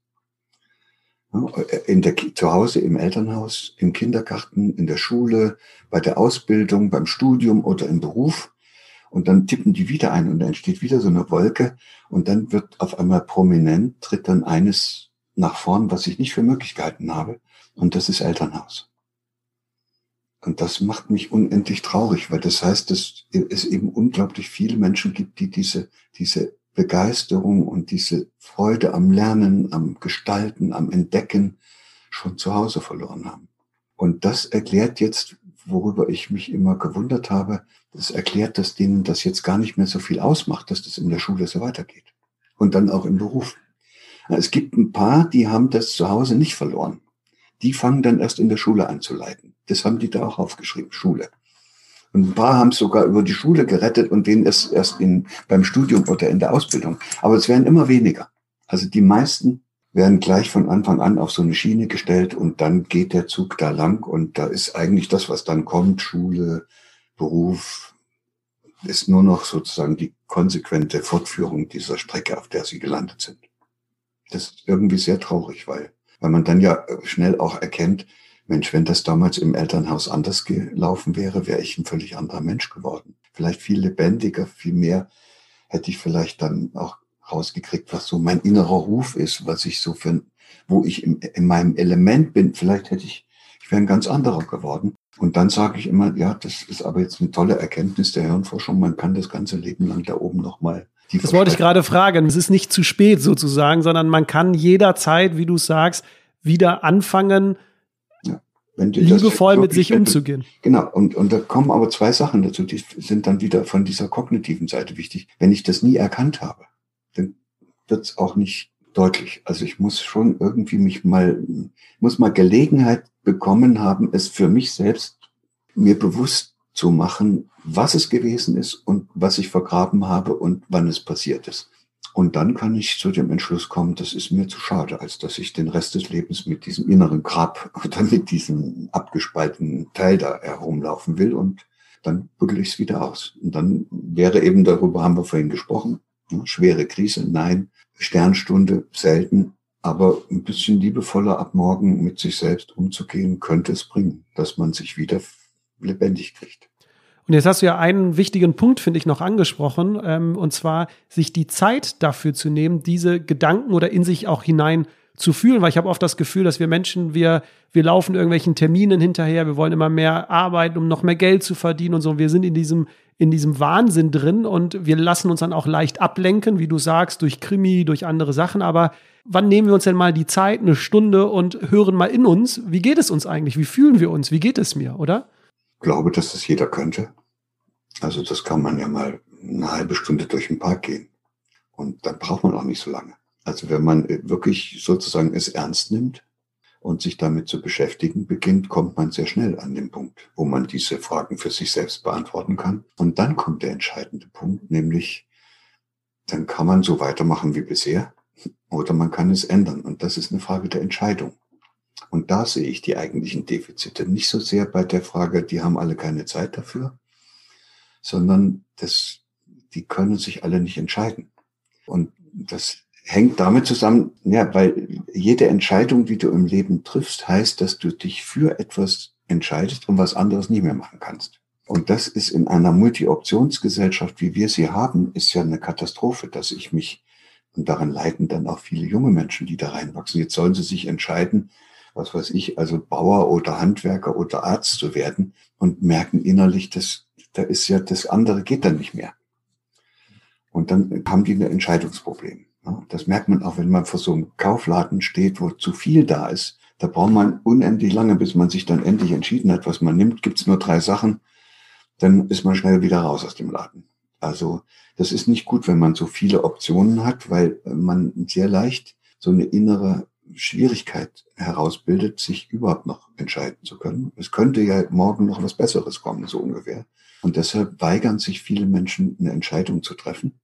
In der, zu Hause, im Elternhaus, im Kindergarten, in der Schule, bei der Ausbildung, beim Studium oder im Beruf. Und dann tippen die wieder ein und dann entsteht wieder so eine Wolke. Und dann wird auf einmal prominent, tritt dann eines nach vorn, was ich nicht für Möglichkeiten habe. Und das ist Elternhaus. Und das macht mich unendlich traurig, weil das heißt, dass es eben unglaublich viele Menschen gibt, die diese, diese Begeisterung und diese Freude am Lernen, am Gestalten, am Entdecken schon zu Hause verloren haben. Und das erklärt jetzt, worüber ich mich immer gewundert habe, das erklärt, dass denen das jetzt gar nicht mehr so viel ausmacht, dass das in der Schule so weitergeht. Und dann auch im Beruf. Es gibt ein paar, die haben das zu Hause nicht verloren. Die fangen dann erst in der Schule an zu leiden. Das haben die da auch aufgeschrieben, Schule. Und ein paar haben es sogar über die Schule gerettet und denen ist erst in, beim Studium oder in der Ausbildung. Aber es werden immer weniger. Also die meisten werden gleich von Anfang an auf so eine Schiene gestellt und dann geht der Zug da lang und da ist eigentlich das, was dann kommt, Schule, Beruf, ist nur noch sozusagen die konsequente Fortführung dieser Strecke, auf der sie gelandet sind. Das ist irgendwie sehr traurig, weil, weil man dann ja schnell auch erkennt, Mensch, wenn das damals im Elternhaus anders gelaufen wäre, wäre ich ein völlig anderer Mensch geworden. Vielleicht viel lebendiger, viel mehr hätte ich vielleicht dann auch rausgekriegt, was so mein innerer Ruf ist, was ich so für, wo ich in, in meinem Element bin. Vielleicht hätte ich, ich wäre ein ganz anderer geworden. Und dann sage ich immer, ja, das ist aber jetzt eine tolle Erkenntnis der Hirnforschung. Man kann das ganze Leben lang da oben nochmal das wollte ich gerade fragen. Es ist nicht zu spät sozusagen, sondern man kann jederzeit, wie du sagst, wieder anfangen, liebevoll mit sich umzugehen. Genau, und, und da kommen aber zwei Sachen dazu, die sind dann wieder von dieser kognitiven Seite wichtig. Wenn ich das nie erkannt habe, dann wird es auch nicht deutlich. Also ich muss schon irgendwie mich mal, muss mal Gelegenheit bekommen haben, es für mich selbst mir bewusst zu machen, was es gewesen ist und was ich vergraben habe und wann es passiert ist. Und dann kann ich zu dem Entschluss kommen, das ist mir zu schade, als dass ich den Rest des Lebens mit diesem inneren Grab oder mit diesem abgespaltenen Teil da herumlaufen will. Und dann buddel ich es wieder aus. Und dann wäre eben, darüber haben wir vorhin gesprochen, ne, schwere Krise, nein, Sternstunde, selten, aber ein bisschen liebevoller ab morgen mit sich selbst umzugehen, könnte es bringen, dass man sich wieder lebendig kriegt. Und jetzt hast du ja einen wichtigen Punkt, finde ich, noch angesprochen, ähm, und zwar sich die Zeit dafür zu nehmen, diese Gedanken oder in sich auch hinein zu fühlen, weil ich habe oft das Gefühl, dass wir Menschen, wir, wir laufen irgendwelchen Terminen hinterher, wir wollen immer mehr arbeiten, um noch mehr Geld zu verdienen und so. Wir sind in diesem, in diesem Wahnsinn drin und wir lassen uns dann auch leicht ablenken, wie du sagst, durch Krimi, durch andere Sachen. Aber wann nehmen wir uns denn mal die Zeit, eine Stunde und hören mal in uns, wie geht es uns eigentlich? Wie fühlen wir uns? Wie geht es mir, oder? Glaube, dass das jeder könnte. Also das kann man ja mal eine halbe Stunde durch den Park gehen. Und dann braucht man auch nicht so lange. Also wenn man wirklich sozusagen es ernst nimmt und sich damit zu beschäftigen beginnt, kommt man sehr schnell an den Punkt, wo man diese Fragen für sich selbst beantworten kann. Und dann kommt der entscheidende Punkt, nämlich dann kann man so weitermachen wie bisher oder man kann es ändern. Und das ist eine Frage der Entscheidung. Und da sehe ich die eigentlichen Defizite. Nicht so sehr bei der Frage, die haben alle keine Zeit dafür, sondern das, die können sich alle nicht entscheiden. Und das hängt damit zusammen, ja, weil jede Entscheidung, die du im Leben triffst, heißt, dass du dich für etwas entscheidest und was anderes nie mehr machen kannst. Und das ist in einer Multi-Optionsgesellschaft, wie wir sie haben, ist ja eine Katastrophe, dass ich mich, und daran leiden dann auch viele junge Menschen, die da reinwachsen, jetzt sollen sie sich entscheiden, was weiß ich, also Bauer oder Handwerker oder Arzt zu werden und merken innerlich, dass da ist ja das andere geht dann nicht mehr. Und dann haben die ein Entscheidungsproblem. Das merkt man auch, wenn man vor so einem Kaufladen steht, wo zu viel da ist. Da braucht man unendlich lange, bis man sich dann endlich entschieden hat, was man nimmt. Gibt es nur drei Sachen, dann ist man schnell wieder raus aus dem Laden. Also das ist nicht gut, wenn man so viele Optionen hat, weil man sehr leicht so eine innere Schwierigkeit herausbildet, sich überhaupt noch entscheiden zu können. Es könnte ja morgen noch was Besseres kommen, so ungefähr. Und deshalb weigern sich viele Menschen, eine Entscheidung zu treffen.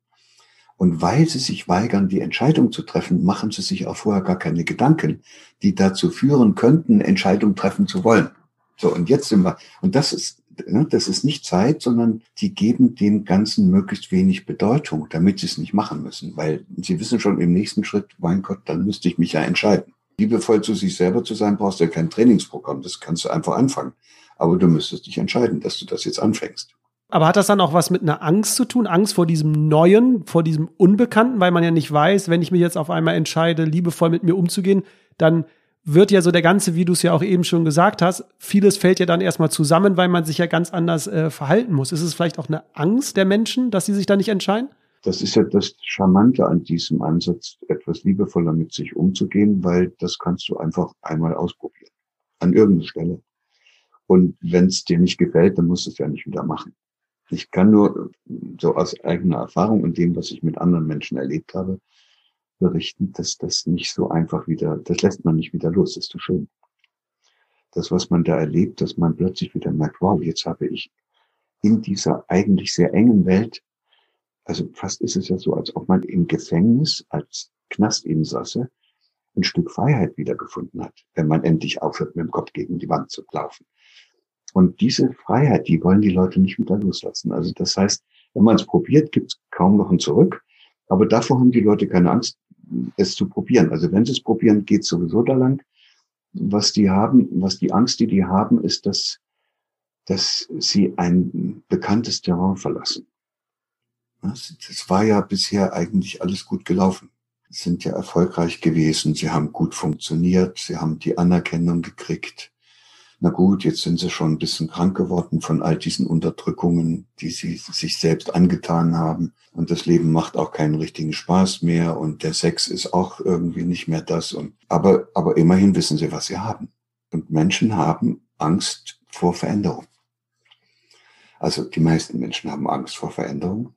Und weil sie sich weigern, die Entscheidung zu treffen, machen sie sich auch vorher gar keine Gedanken, die dazu führen könnten, Entscheidung treffen zu wollen. So, und jetzt sind wir, und das ist, das ist nicht Zeit, sondern die geben dem Ganzen möglichst wenig Bedeutung, damit sie es nicht machen müssen. Weil sie wissen schon im nächsten Schritt, mein Gott, dann müsste ich mich ja entscheiden. Liebevoll zu sich selber zu sein, brauchst du ja kein Trainingsprogramm. Das kannst du einfach anfangen. Aber du müsstest dich entscheiden, dass du das jetzt anfängst. Aber hat das dann auch was mit einer Angst zu tun? Angst vor diesem Neuen, vor diesem Unbekannten, weil man ja nicht weiß, wenn ich mich jetzt auf einmal entscheide, liebevoll mit mir umzugehen, dann wird ja so der ganze, wie du es ja auch eben schon gesagt hast, vieles fällt ja dann erstmal zusammen, weil man sich ja ganz anders äh, verhalten muss. Ist es vielleicht auch eine Angst der Menschen, dass sie sich da nicht entscheiden? Das ist ja das Charmante an diesem Ansatz, etwas liebevoller mit sich umzugehen, weil das kannst du einfach einmal ausprobieren. An irgendeiner Stelle. Und wenn es dir nicht gefällt, dann musst du es ja nicht wieder machen. Ich kann nur so aus eigener Erfahrung und dem, was ich mit anderen Menschen erlebt habe, berichten, dass das nicht so einfach wieder, das lässt man nicht wieder los, ist so schön. Das, was man da erlebt, dass man plötzlich wieder merkt, wow, jetzt habe ich in dieser eigentlich sehr engen Welt, also fast ist es ja so, als ob man im Gefängnis als Knastinsasse ein Stück Freiheit wiedergefunden hat, wenn man endlich aufhört, mit dem Kopf gegen die Wand zu laufen. Und diese Freiheit, die wollen die Leute nicht wieder loslassen. Also das heißt, wenn man es probiert, gibt es kaum noch ein Zurück. Aber davor haben die Leute keine Angst, es zu probieren. Also wenn sie es probieren, geht es sowieso da lang. Was die haben, was die Angst, die die haben, ist, dass, dass sie ein bekanntes Terrain verlassen. Das war ja bisher eigentlich alles gut gelaufen. Sie sind ja erfolgreich gewesen. Sie haben gut funktioniert. Sie haben die Anerkennung gekriegt na gut, jetzt sind sie schon ein bisschen krank geworden von all diesen Unterdrückungen, die sie sich selbst angetan haben. Und das Leben macht auch keinen richtigen Spaß mehr und der Sex ist auch irgendwie nicht mehr das. Und, aber, aber immerhin wissen sie, was sie haben. Und Menschen haben Angst vor Veränderung. Also die meisten Menschen haben Angst vor Veränderung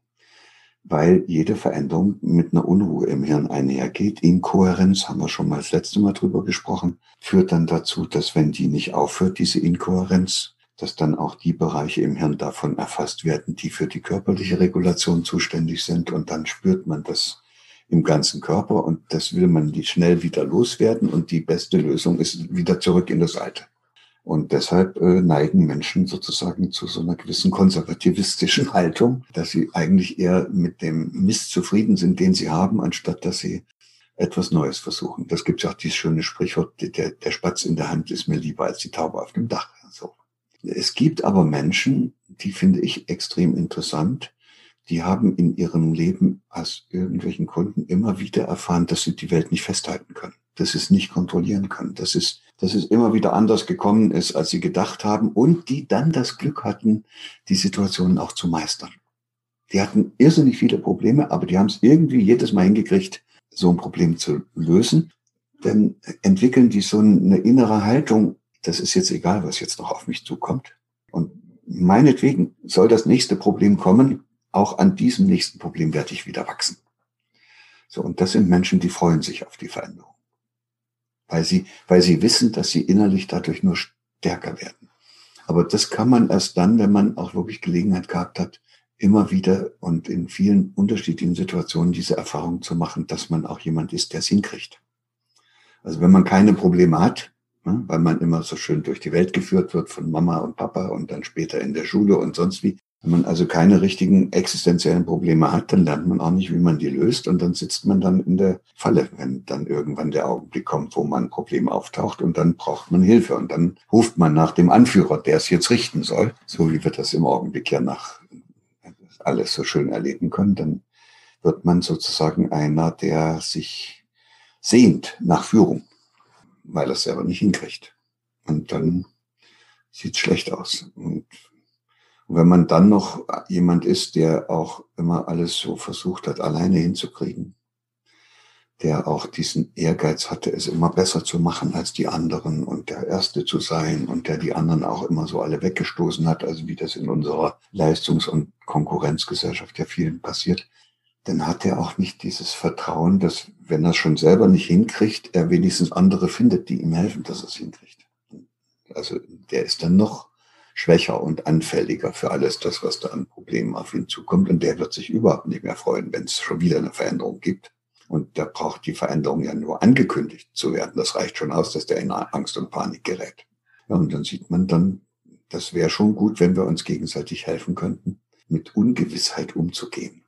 weil jede Veränderung mit einer Unruhe im Hirn einhergeht. Inkohärenz, haben wir schon mal das letzte Mal drüber gesprochen, führt dann dazu, dass wenn die nicht aufhört, diese Inkohärenz, dass dann auch die Bereiche im Hirn davon erfasst werden, die für die körperliche Regulation zuständig sind. Und dann spürt man das im ganzen Körper und das will man schnell wieder loswerden. Und die beste Lösung ist wieder zurück in das Alte. Und deshalb äh, neigen Menschen sozusagen zu so einer gewissen konservativistischen Haltung, dass sie eigentlich eher mit dem Mist zufrieden sind, den sie haben, anstatt dass sie etwas Neues versuchen. Das gibt ja auch dieses schöne Sprichwort, der, der Spatz in der Hand ist mir lieber als die Taube auf dem Dach. So. Es gibt aber Menschen, die finde ich extrem interessant, die haben in ihrem Leben aus irgendwelchen Gründen immer wieder erfahren, dass sie die Welt nicht festhalten können, dass sie es nicht kontrollieren können, dass es dass es immer wieder anders gekommen ist, als sie gedacht haben und die dann das Glück hatten, die Situationen auch zu meistern. Die hatten irrsinnig viele Probleme, aber die haben es irgendwie jedes Mal hingekriegt, so ein Problem zu lösen. Dann entwickeln die so eine innere Haltung, das ist jetzt egal, was jetzt noch auf mich zukommt. Und meinetwegen soll das nächste Problem kommen, auch an diesem nächsten Problem werde ich wieder wachsen. So, und das sind Menschen, die freuen sich auf die Veränderung weil sie, weil sie wissen, dass sie innerlich dadurch nur stärker werden. Aber das kann man erst dann, wenn man auch wirklich Gelegenheit gehabt hat, immer wieder und in vielen unterschiedlichen Situationen diese Erfahrung zu machen, dass man auch jemand ist, der es hinkriegt. Also wenn man keine Probleme hat, ne, weil man immer so schön durch die Welt geführt wird von Mama und Papa und dann später in der Schule und sonst wie, wenn man also keine richtigen existenziellen Probleme hat, dann lernt man auch nicht, wie man die löst und dann sitzt man dann in der Falle, wenn dann irgendwann der Augenblick kommt, wo man ein Problem auftaucht und dann braucht man Hilfe und dann ruft man nach dem Anführer, der es jetzt richten soll, so wie wir das im Augenblick ja nach alles so schön erleben können, dann wird man sozusagen einer, der sich sehnt nach Führung, weil er es selber nicht hinkriegt. Und dann sieht es schlecht aus. Und und wenn man dann noch jemand ist, der auch immer alles so versucht hat, alleine hinzukriegen, der auch diesen Ehrgeiz hatte, es immer besser zu machen als die anderen und der Erste zu sein und der die anderen auch immer so alle weggestoßen hat, also wie das in unserer Leistungs- und Konkurrenzgesellschaft ja vielen passiert, dann hat er auch nicht dieses Vertrauen, dass, wenn er es schon selber nicht hinkriegt, er wenigstens andere findet, die ihm helfen, dass er es hinkriegt. Also der ist dann noch schwächer und anfälliger für alles das, was da an Problemen auf ihn zukommt. Und der wird sich überhaupt nicht mehr freuen, wenn es schon wieder eine Veränderung gibt. Und da braucht die Veränderung ja nur angekündigt zu werden. Das reicht schon aus, dass der in Angst und Panik gerät. Ja, und dann sieht man dann, das wäre schon gut, wenn wir uns gegenseitig helfen könnten, mit Ungewissheit umzugehen.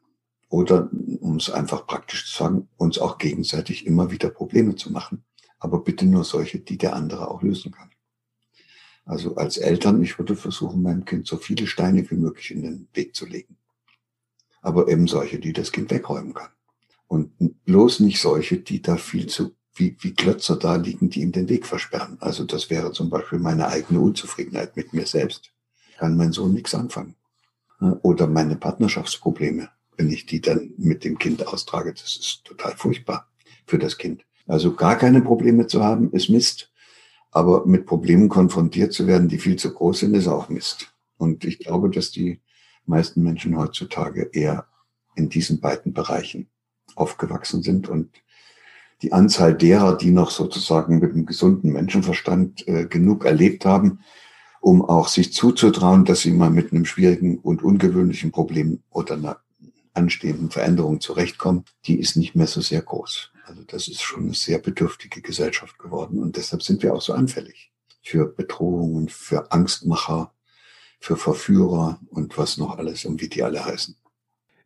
Oder, um es einfach praktisch zu sagen, uns auch gegenseitig immer wieder Probleme zu machen. Aber bitte nur solche, die der andere auch lösen kann. Also als Eltern, ich würde versuchen, meinem Kind so viele Steine wie möglich in den Weg zu legen. Aber eben solche, die das Kind wegräumen kann. Und bloß nicht solche, die da viel zu, wie, wie Klötzer da liegen, die ihm den Weg versperren. Also das wäre zum Beispiel meine eigene Unzufriedenheit mit mir selbst. Kann mein Sohn nichts anfangen. Oder meine Partnerschaftsprobleme, wenn ich die dann mit dem Kind austrage, das ist total furchtbar für das Kind. Also gar keine Probleme zu haben, ist Mist. Aber mit Problemen konfrontiert zu werden, die viel zu groß sind, ist auch Mist. Und ich glaube, dass die meisten Menschen heutzutage eher in diesen beiden Bereichen aufgewachsen sind und die Anzahl derer, die noch sozusagen mit einem gesunden Menschenverstand äh, genug erlebt haben, um auch sich zuzutrauen, dass sie mal mit einem schwierigen und ungewöhnlichen Problem oder einer anstehenden Veränderung zurechtkommen, die ist nicht mehr so sehr groß. Also das ist schon eine sehr bedürftige Gesellschaft geworden und deshalb sind wir auch so anfällig für Bedrohungen, für Angstmacher, für Verführer und was noch alles und wie die alle heißen.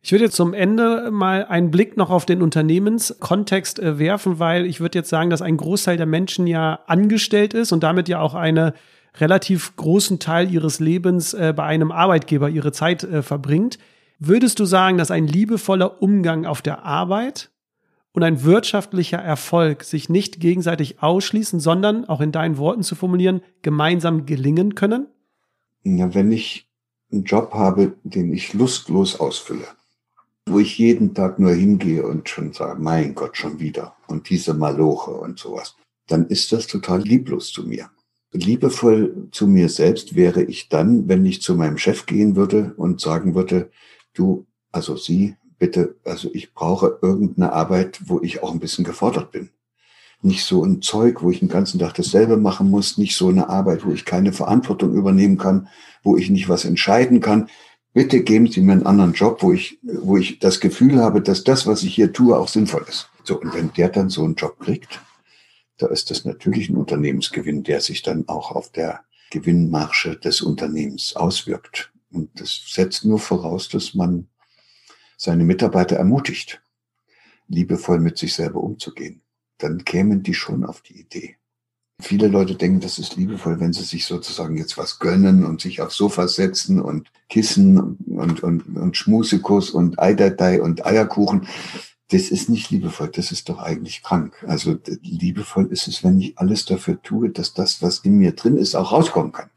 Ich würde jetzt zum Ende mal einen Blick noch auf den Unternehmenskontext äh, werfen, weil ich würde jetzt sagen, dass ein Großteil der Menschen ja angestellt ist und damit ja auch einen relativ großen Teil ihres Lebens äh, bei einem Arbeitgeber ihre Zeit äh, verbringt. Würdest du sagen, dass ein liebevoller Umgang auf der Arbeit und ein wirtschaftlicher Erfolg sich nicht gegenseitig ausschließen, sondern, auch in deinen Worten zu formulieren, gemeinsam gelingen können? Ja, wenn ich einen Job habe, den ich lustlos ausfülle, wo ich jeden Tag nur hingehe und schon sage, mein Gott, schon wieder und diese Maloche und sowas, dann ist das total lieblos zu mir. Liebevoll zu mir selbst wäre ich dann, wenn ich zu meinem Chef gehen würde und sagen würde, du, also Sie, bitte, also ich brauche irgendeine Arbeit, wo ich auch ein bisschen gefordert bin. Nicht so ein Zeug, wo ich den ganzen Tag dasselbe machen muss, nicht so eine Arbeit, wo ich keine Verantwortung übernehmen kann, wo ich nicht was entscheiden kann. Bitte geben Sie mir einen anderen Job, wo ich, wo ich das Gefühl habe, dass das, was ich hier tue, auch sinnvoll ist. So, und wenn der dann so einen Job kriegt, da ist das natürlich ein Unternehmensgewinn, der sich dann auch auf der Gewinnmarsche des Unternehmens auswirkt. Und das setzt nur voraus, dass man seine Mitarbeiter ermutigt, liebevoll mit sich selber umzugehen, dann kämen die schon auf die Idee. Viele Leute denken, das ist liebevoll, wenn sie sich sozusagen jetzt was gönnen und sich aufs Sofa setzen und Kissen und, und, und Schmusekus und Eidatei und Eierkuchen. Das ist nicht liebevoll, das ist doch eigentlich krank. Also liebevoll ist es, wenn ich alles dafür tue, dass das, was in mir drin ist, auch rauskommen kann.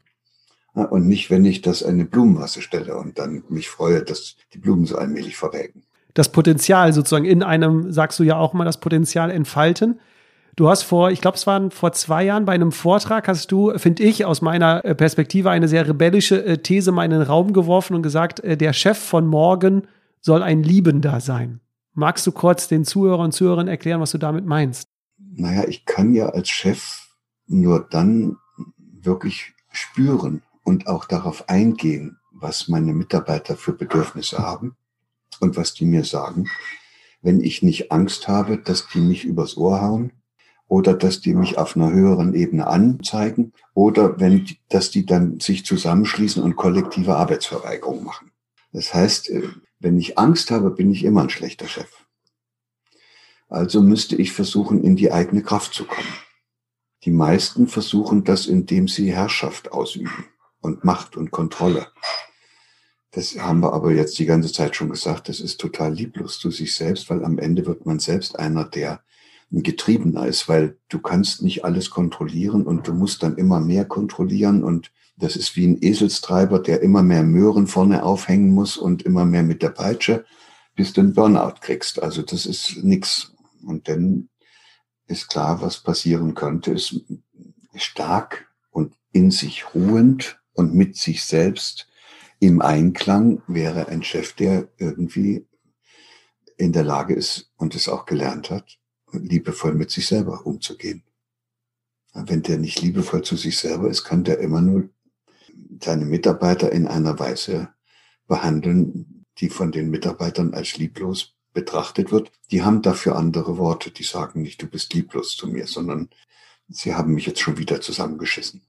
Und nicht, wenn ich das eine Blumenmasse stelle und dann mich freue, dass die Blumen so allmählich verwelken. Das Potenzial sozusagen in einem, sagst du ja auch mal, das Potenzial entfalten. Du hast vor, ich glaube, es waren vor zwei Jahren bei einem Vortrag, hast du, finde ich, aus meiner äh, Perspektive eine sehr rebellische äh, These mal in den Raum geworfen und gesagt, äh, der Chef von morgen soll ein Liebender sein. Magst du kurz den Zuhörern und Zuhörern erklären, was du damit meinst? Naja, ich kann ja als Chef nur dann wirklich spüren, und auch darauf eingehen, was meine Mitarbeiter für Bedürfnisse haben und was die mir sagen, wenn ich nicht Angst habe, dass die mich übers Ohr hauen oder dass die mich auf einer höheren Ebene anzeigen oder wenn, dass die dann sich zusammenschließen und kollektive Arbeitsverweigerung machen. Das heißt, äh, wenn ich Angst habe, bin ich immer ein schlechter Chef. Also müsste ich versuchen, in die eigene Kraft zu kommen. Die meisten versuchen das, indem sie Herrschaft ausüben und Macht und Kontrolle. Das haben wir aber jetzt die ganze Zeit schon gesagt, das ist total lieblos zu sich selbst, weil am Ende wird man selbst einer, der ein Getriebener ist, weil du kannst nicht alles kontrollieren und du musst dann immer mehr kontrollieren und das ist wie ein Eselstreiber, der immer mehr Möhren vorne aufhängen muss und immer mehr mit der Peitsche, bis du einen Burnout kriegst. Also das ist nix. Und dann ist klar, was passieren könnte, ist stark und in sich ruhend und mit sich selbst im Einklang wäre ein Chef, der irgendwie in der Lage ist und es auch gelernt hat, liebevoll mit sich selber umzugehen. Wenn der nicht liebevoll zu sich selber ist, kann der immer nur seine Mitarbeiter in einer Weise behandeln, die von den Mitarbeitern als lieblos betrachtet wird. Die haben dafür andere Worte. Die sagen nicht, du bist lieblos zu mir, sondern sie haben mich jetzt schon wieder zusammengeschissen.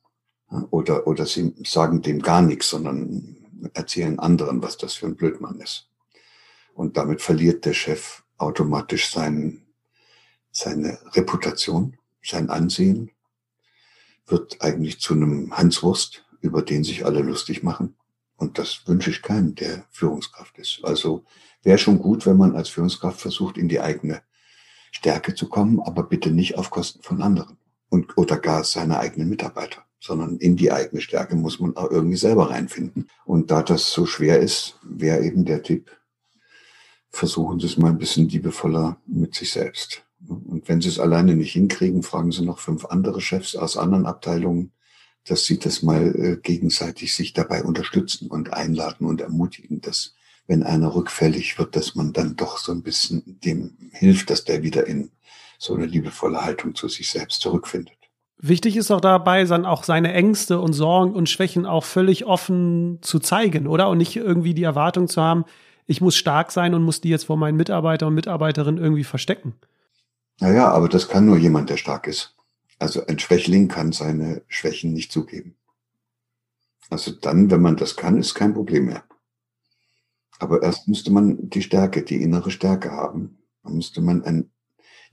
Oder, oder sie sagen dem gar nichts, sondern erzählen anderen, was das für ein Blödmann ist. Und damit verliert der Chef automatisch sein, seine Reputation, sein Ansehen, wird eigentlich zu einem Hanswurst, über den sich alle lustig machen. Und das wünsche ich keinem, der Führungskraft ist. Also wäre schon gut, wenn man als Führungskraft versucht, in die eigene Stärke zu kommen, aber bitte nicht auf Kosten von anderen und oder gar seiner eigenen Mitarbeiter, sondern in die eigene Stärke muss man auch irgendwie selber reinfinden. Und da das so schwer ist, wäre eben der Tipp, versuchen Sie es mal ein bisschen liebevoller mit sich selbst. Und wenn Sie es alleine nicht hinkriegen, fragen Sie noch fünf andere Chefs aus anderen Abteilungen, dass sie das mal äh, gegenseitig sich dabei unterstützen und einladen und ermutigen, dass wenn einer rückfällig wird, dass man dann doch so ein bisschen dem hilft, dass der wieder in so eine liebevolle Haltung zu sich selbst zurückfindet. Wichtig ist auch dabei, dann auch seine Ängste und Sorgen und Schwächen auch völlig offen zu zeigen, oder? Und nicht irgendwie die Erwartung zu haben, ich muss stark sein und muss die jetzt vor meinen Mitarbeiter und Mitarbeiterinnen irgendwie verstecken. Naja, aber das kann nur jemand, der stark ist. Also ein Schwächling kann seine Schwächen nicht zugeben. Also dann, wenn man das kann, ist kein Problem mehr. Aber erst müsste man die Stärke, die innere Stärke haben. Dann müsste man ein,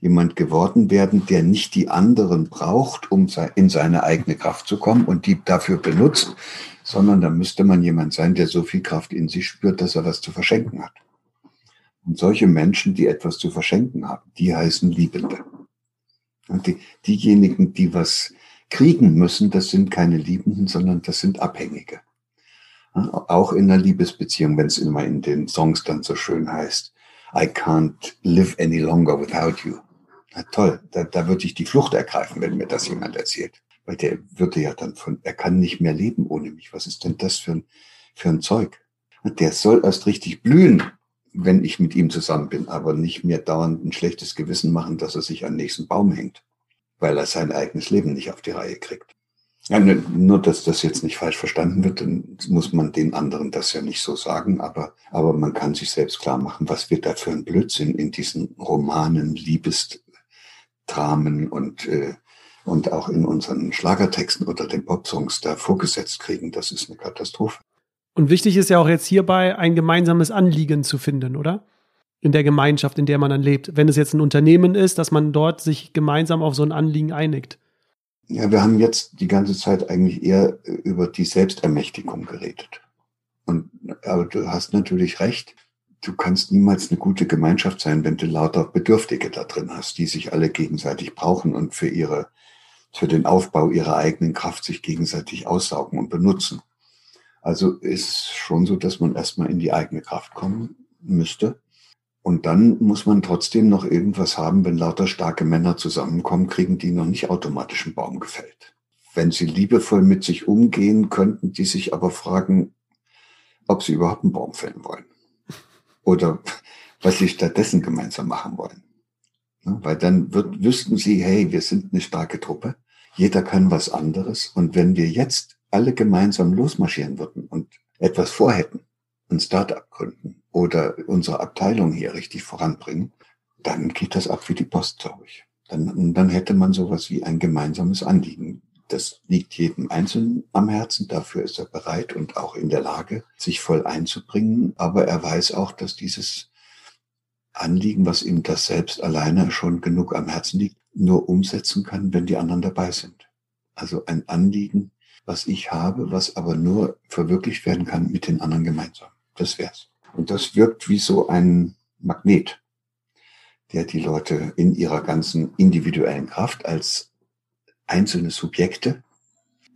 jemand geworden werden, der nicht die anderen braucht, um in seine eigene Kraft zu kommen und die dafür benutzt, sondern da müsste man jemand sein, der so viel Kraft in sich spürt, dass er was zu verschenken hat. Und solche Menschen, die etwas zu verschenken haben, die heißen Liebende. Und die, diejenigen, die was kriegen müssen, das sind keine Liebenden, sondern das sind Abhängige. Auch in einer Liebesbeziehung, wenn es immer in den Songs dann so schön heißt, I can't live any longer without you. Na toll, da, da würde ich die Flucht ergreifen, wenn mir das jemand erzählt. Weil der würde ja dann von, er kann nicht mehr leben ohne mich. Was ist denn das für ein, für ein Zeug? Und der soll erst richtig blühen, wenn ich mit ihm zusammen bin, aber nicht mehr dauernd ein schlechtes Gewissen machen, dass er sich an den nächsten Baum hängt, weil er sein eigenes Leben nicht auf die Reihe kriegt. Ja, nur, dass das jetzt nicht falsch verstanden wird, dann muss man den anderen das ja nicht so sagen, aber, aber man kann sich selbst klar machen, was wir da für ein Blödsinn in diesen Romanen, Liebesdramen und, äh, und auch in unseren Schlagertexten oder den Popsongs da vorgesetzt kriegen. Das ist eine Katastrophe. Und wichtig ist ja auch jetzt hierbei, ein gemeinsames Anliegen zu finden, oder? In der Gemeinschaft, in der man dann lebt. Wenn es jetzt ein Unternehmen ist, dass man dort sich gemeinsam auf so ein Anliegen einigt. Ja, wir haben jetzt die ganze Zeit eigentlich eher über die Selbstermächtigung geredet. Und, aber du hast natürlich recht. Du kannst niemals eine gute Gemeinschaft sein, wenn du lauter Bedürftige da drin hast, die sich alle gegenseitig brauchen und für ihre, für den Aufbau ihrer eigenen Kraft sich gegenseitig aussaugen und benutzen. Also ist schon so, dass man erstmal in die eigene Kraft kommen müsste. Und dann muss man trotzdem noch irgendwas haben, wenn lauter starke Männer zusammenkommen, kriegen die noch nicht automatisch einen Baum gefällt. Wenn sie liebevoll mit sich umgehen, könnten die sich aber fragen, ob sie überhaupt einen Baum fällen wollen. Oder was sie stattdessen gemeinsam machen wollen. Weil dann wird, wüssten sie, hey, wir sind eine starke Truppe. Jeder kann was anderes. Und wenn wir jetzt alle gemeinsam losmarschieren würden und etwas vorhätten, ein Start-up gründen oder unsere Abteilung hier richtig voranbringen, dann geht das ab wie die Post, glaube ich. Dann, dann hätte man sowas wie ein gemeinsames Anliegen. Das liegt jedem Einzelnen am Herzen. Dafür ist er bereit und auch in der Lage, sich voll einzubringen. Aber er weiß auch, dass dieses Anliegen, was ihm das selbst alleine schon genug am Herzen liegt, nur umsetzen kann, wenn die anderen dabei sind. Also ein Anliegen, was ich habe, was aber nur verwirklicht werden kann mit den anderen gemeinsam. Das wär's. Und das wirkt wie so ein Magnet, der die Leute in ihrer ganzen individuellen Kraft als einzelne Subjekte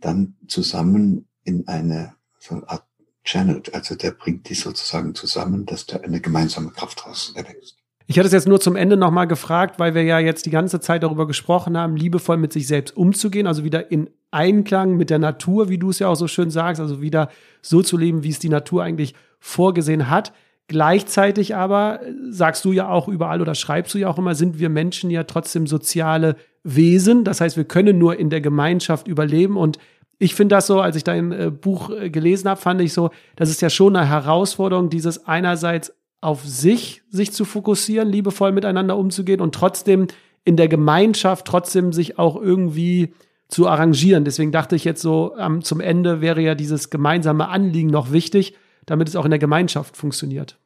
dann zusammen in eine so eine Art Channel, also der bringt die sozusagen zusammen, dass da eine gemeinsame Kraft daraus erwächst. Ich hatte es jetzt nur zum Ende nochmal gefragt, weil wir ja jetzt die ganze Zeit darüber gesprochen haben, liebevoll mit sich selbst umzugehen, also wieder in Einklang mit der Natur, wie du es ja auch so schön sagst, also wieder so zu leben, wie es die Natur eigentlich vorgesehen hat. Gleichzeitig aber sagst du ja auch überall oder schreibst du ja auch immer, sind wir Menschen ja trotzdem soziale Wesen. Das heißt, wir können nur in der Gemeinschaft überleben. Und ich finde das so, als ich dein äh, Buch äh, gelesen habe, fand ich so, das ist ja schon eine Herausforderung, dieses einerseits auf sich, sich zu fokussieren, liebevoll miteinander umzugehen und trotzdem in der Gemeinschaft trotzdem sich auch irgendwie zu arrangieren. Deswegen dachte ich jetzt so, ähm, zum Ende wäre ja dieses gemeinsame Anliegen noch wichtig damit es auch in der Gemeinschaft funktioniert.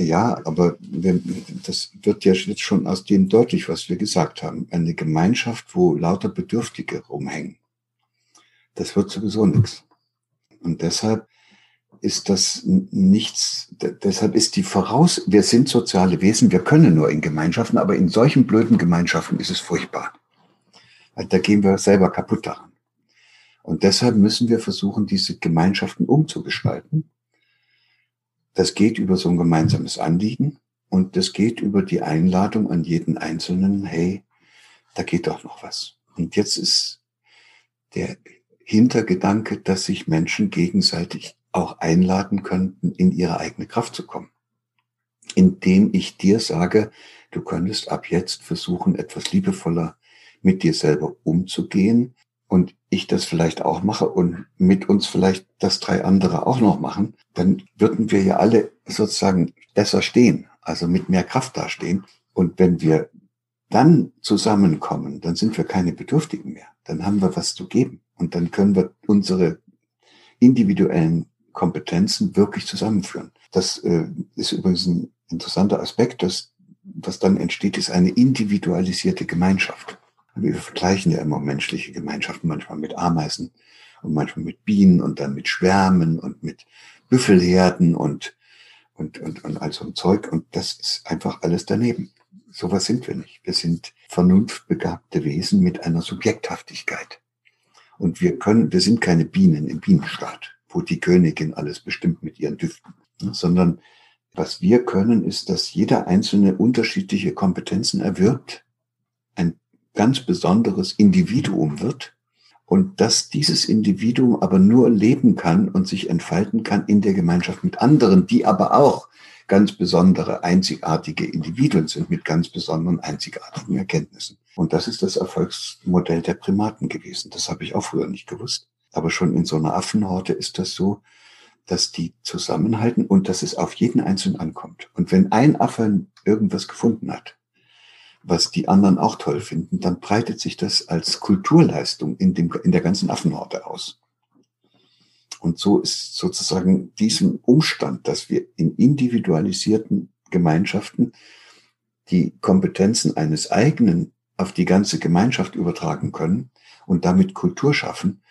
Ja, aber wenn, das wird ja jetzt schon aus dem deutlich, was wir gesagt haben. Eine Gemeinschaft, wo lauter Bedürftige rumhängen, das wird sowieso nichts. Und deshalb ist das nichts, deshalb ist die Voraus, wir sind soziale Wesen, wir können nur in Gemeinschaften, aber in solchen blöden Gemeinschaften ist es furchtbar. Da gehen wir selber kaputt daran. Und deshalb müssen wir versuchen, diese Gemeinschaften umzugestalten das geht über so ein gemeinsames Anliegen und das geht über die Einladung an jeden Einzelnen, hey, da geht doch noch was. Und jetzt ist der Hintergedanke, dass sich Menschen gegenseitig auch einladen könnten, in ihre eigene Kraft zu kommen. Indem ich dir sage, du könntest ab jetzt versuchen, etwas liebevoller mit dir selber umzugehen und ich das vielleicht auch mache und mit uns vielleicht das drei andere auch noch machen, dann würden wir ja alle sozusagen besser stehen, also mit mehr Kraft dastehen. Und wenn wir dann zusammenkommen, dann sind wir keine Bedürftigen mehr. Dann haben wir was zu geben. Und dann können wir unsere individuellen Kompetenzen wirklich zusammenführen. Das äh, ist übrigens ein interessanter Aspekt, dass was dann entsteht, ist eine individualisierte Gemeinschaft. Wir vergleichen ja immer menschliche Gemeinschaften manchmal mit Ameisen und manchmal mit Bienen und dann mit Schwärmen und mit Büffelherden und, und, und, und all so ein Zeug. Und das ist einfach alles daneben. Sowas sind wir nicht. Wir sind vernunftbegabte Wesen mit einer Subjekthaftigkeit. Und wir können, wir sind keine Bienen im Bienenstaat, wo die Königin alles bestimmt mit ihren Düften, sondern was wir können, ist, dass jeder einzelne unterschiedliche Kompetenzen erwirbt, ganz besonderes Individuum wird und dass dieses Individuum aber nur leben kann und sich entfalten kann in der Gemeinschaft mit anderen, die aber auch ganz besondere, einzigartige Individuen sind mit ganz besonderen, einzigartigen Erkenntnissen. Und das ist das Erfolgsmodell der Primaten gewesen. Das habe ich auch früher nicht gewusst. Aber schon in so einer Affenhorte ist das so, dass die zusammenhalten und dass es auf jeden Einzelnen ankommt. Und wenn ein Affe irgendwas gefunden hat, was die anderen auch toll finden, dann breitet sich das als Kulturleistung in, dem, in der ganzen Affenhorte aus. Und so ist sozusagen diesem Umstand, dass wir in individualisierten Gemeinschaften die Kompetenzen eines eigenen auf die ganze Gemeinschaft übertragen können und damit Kultur schaffen,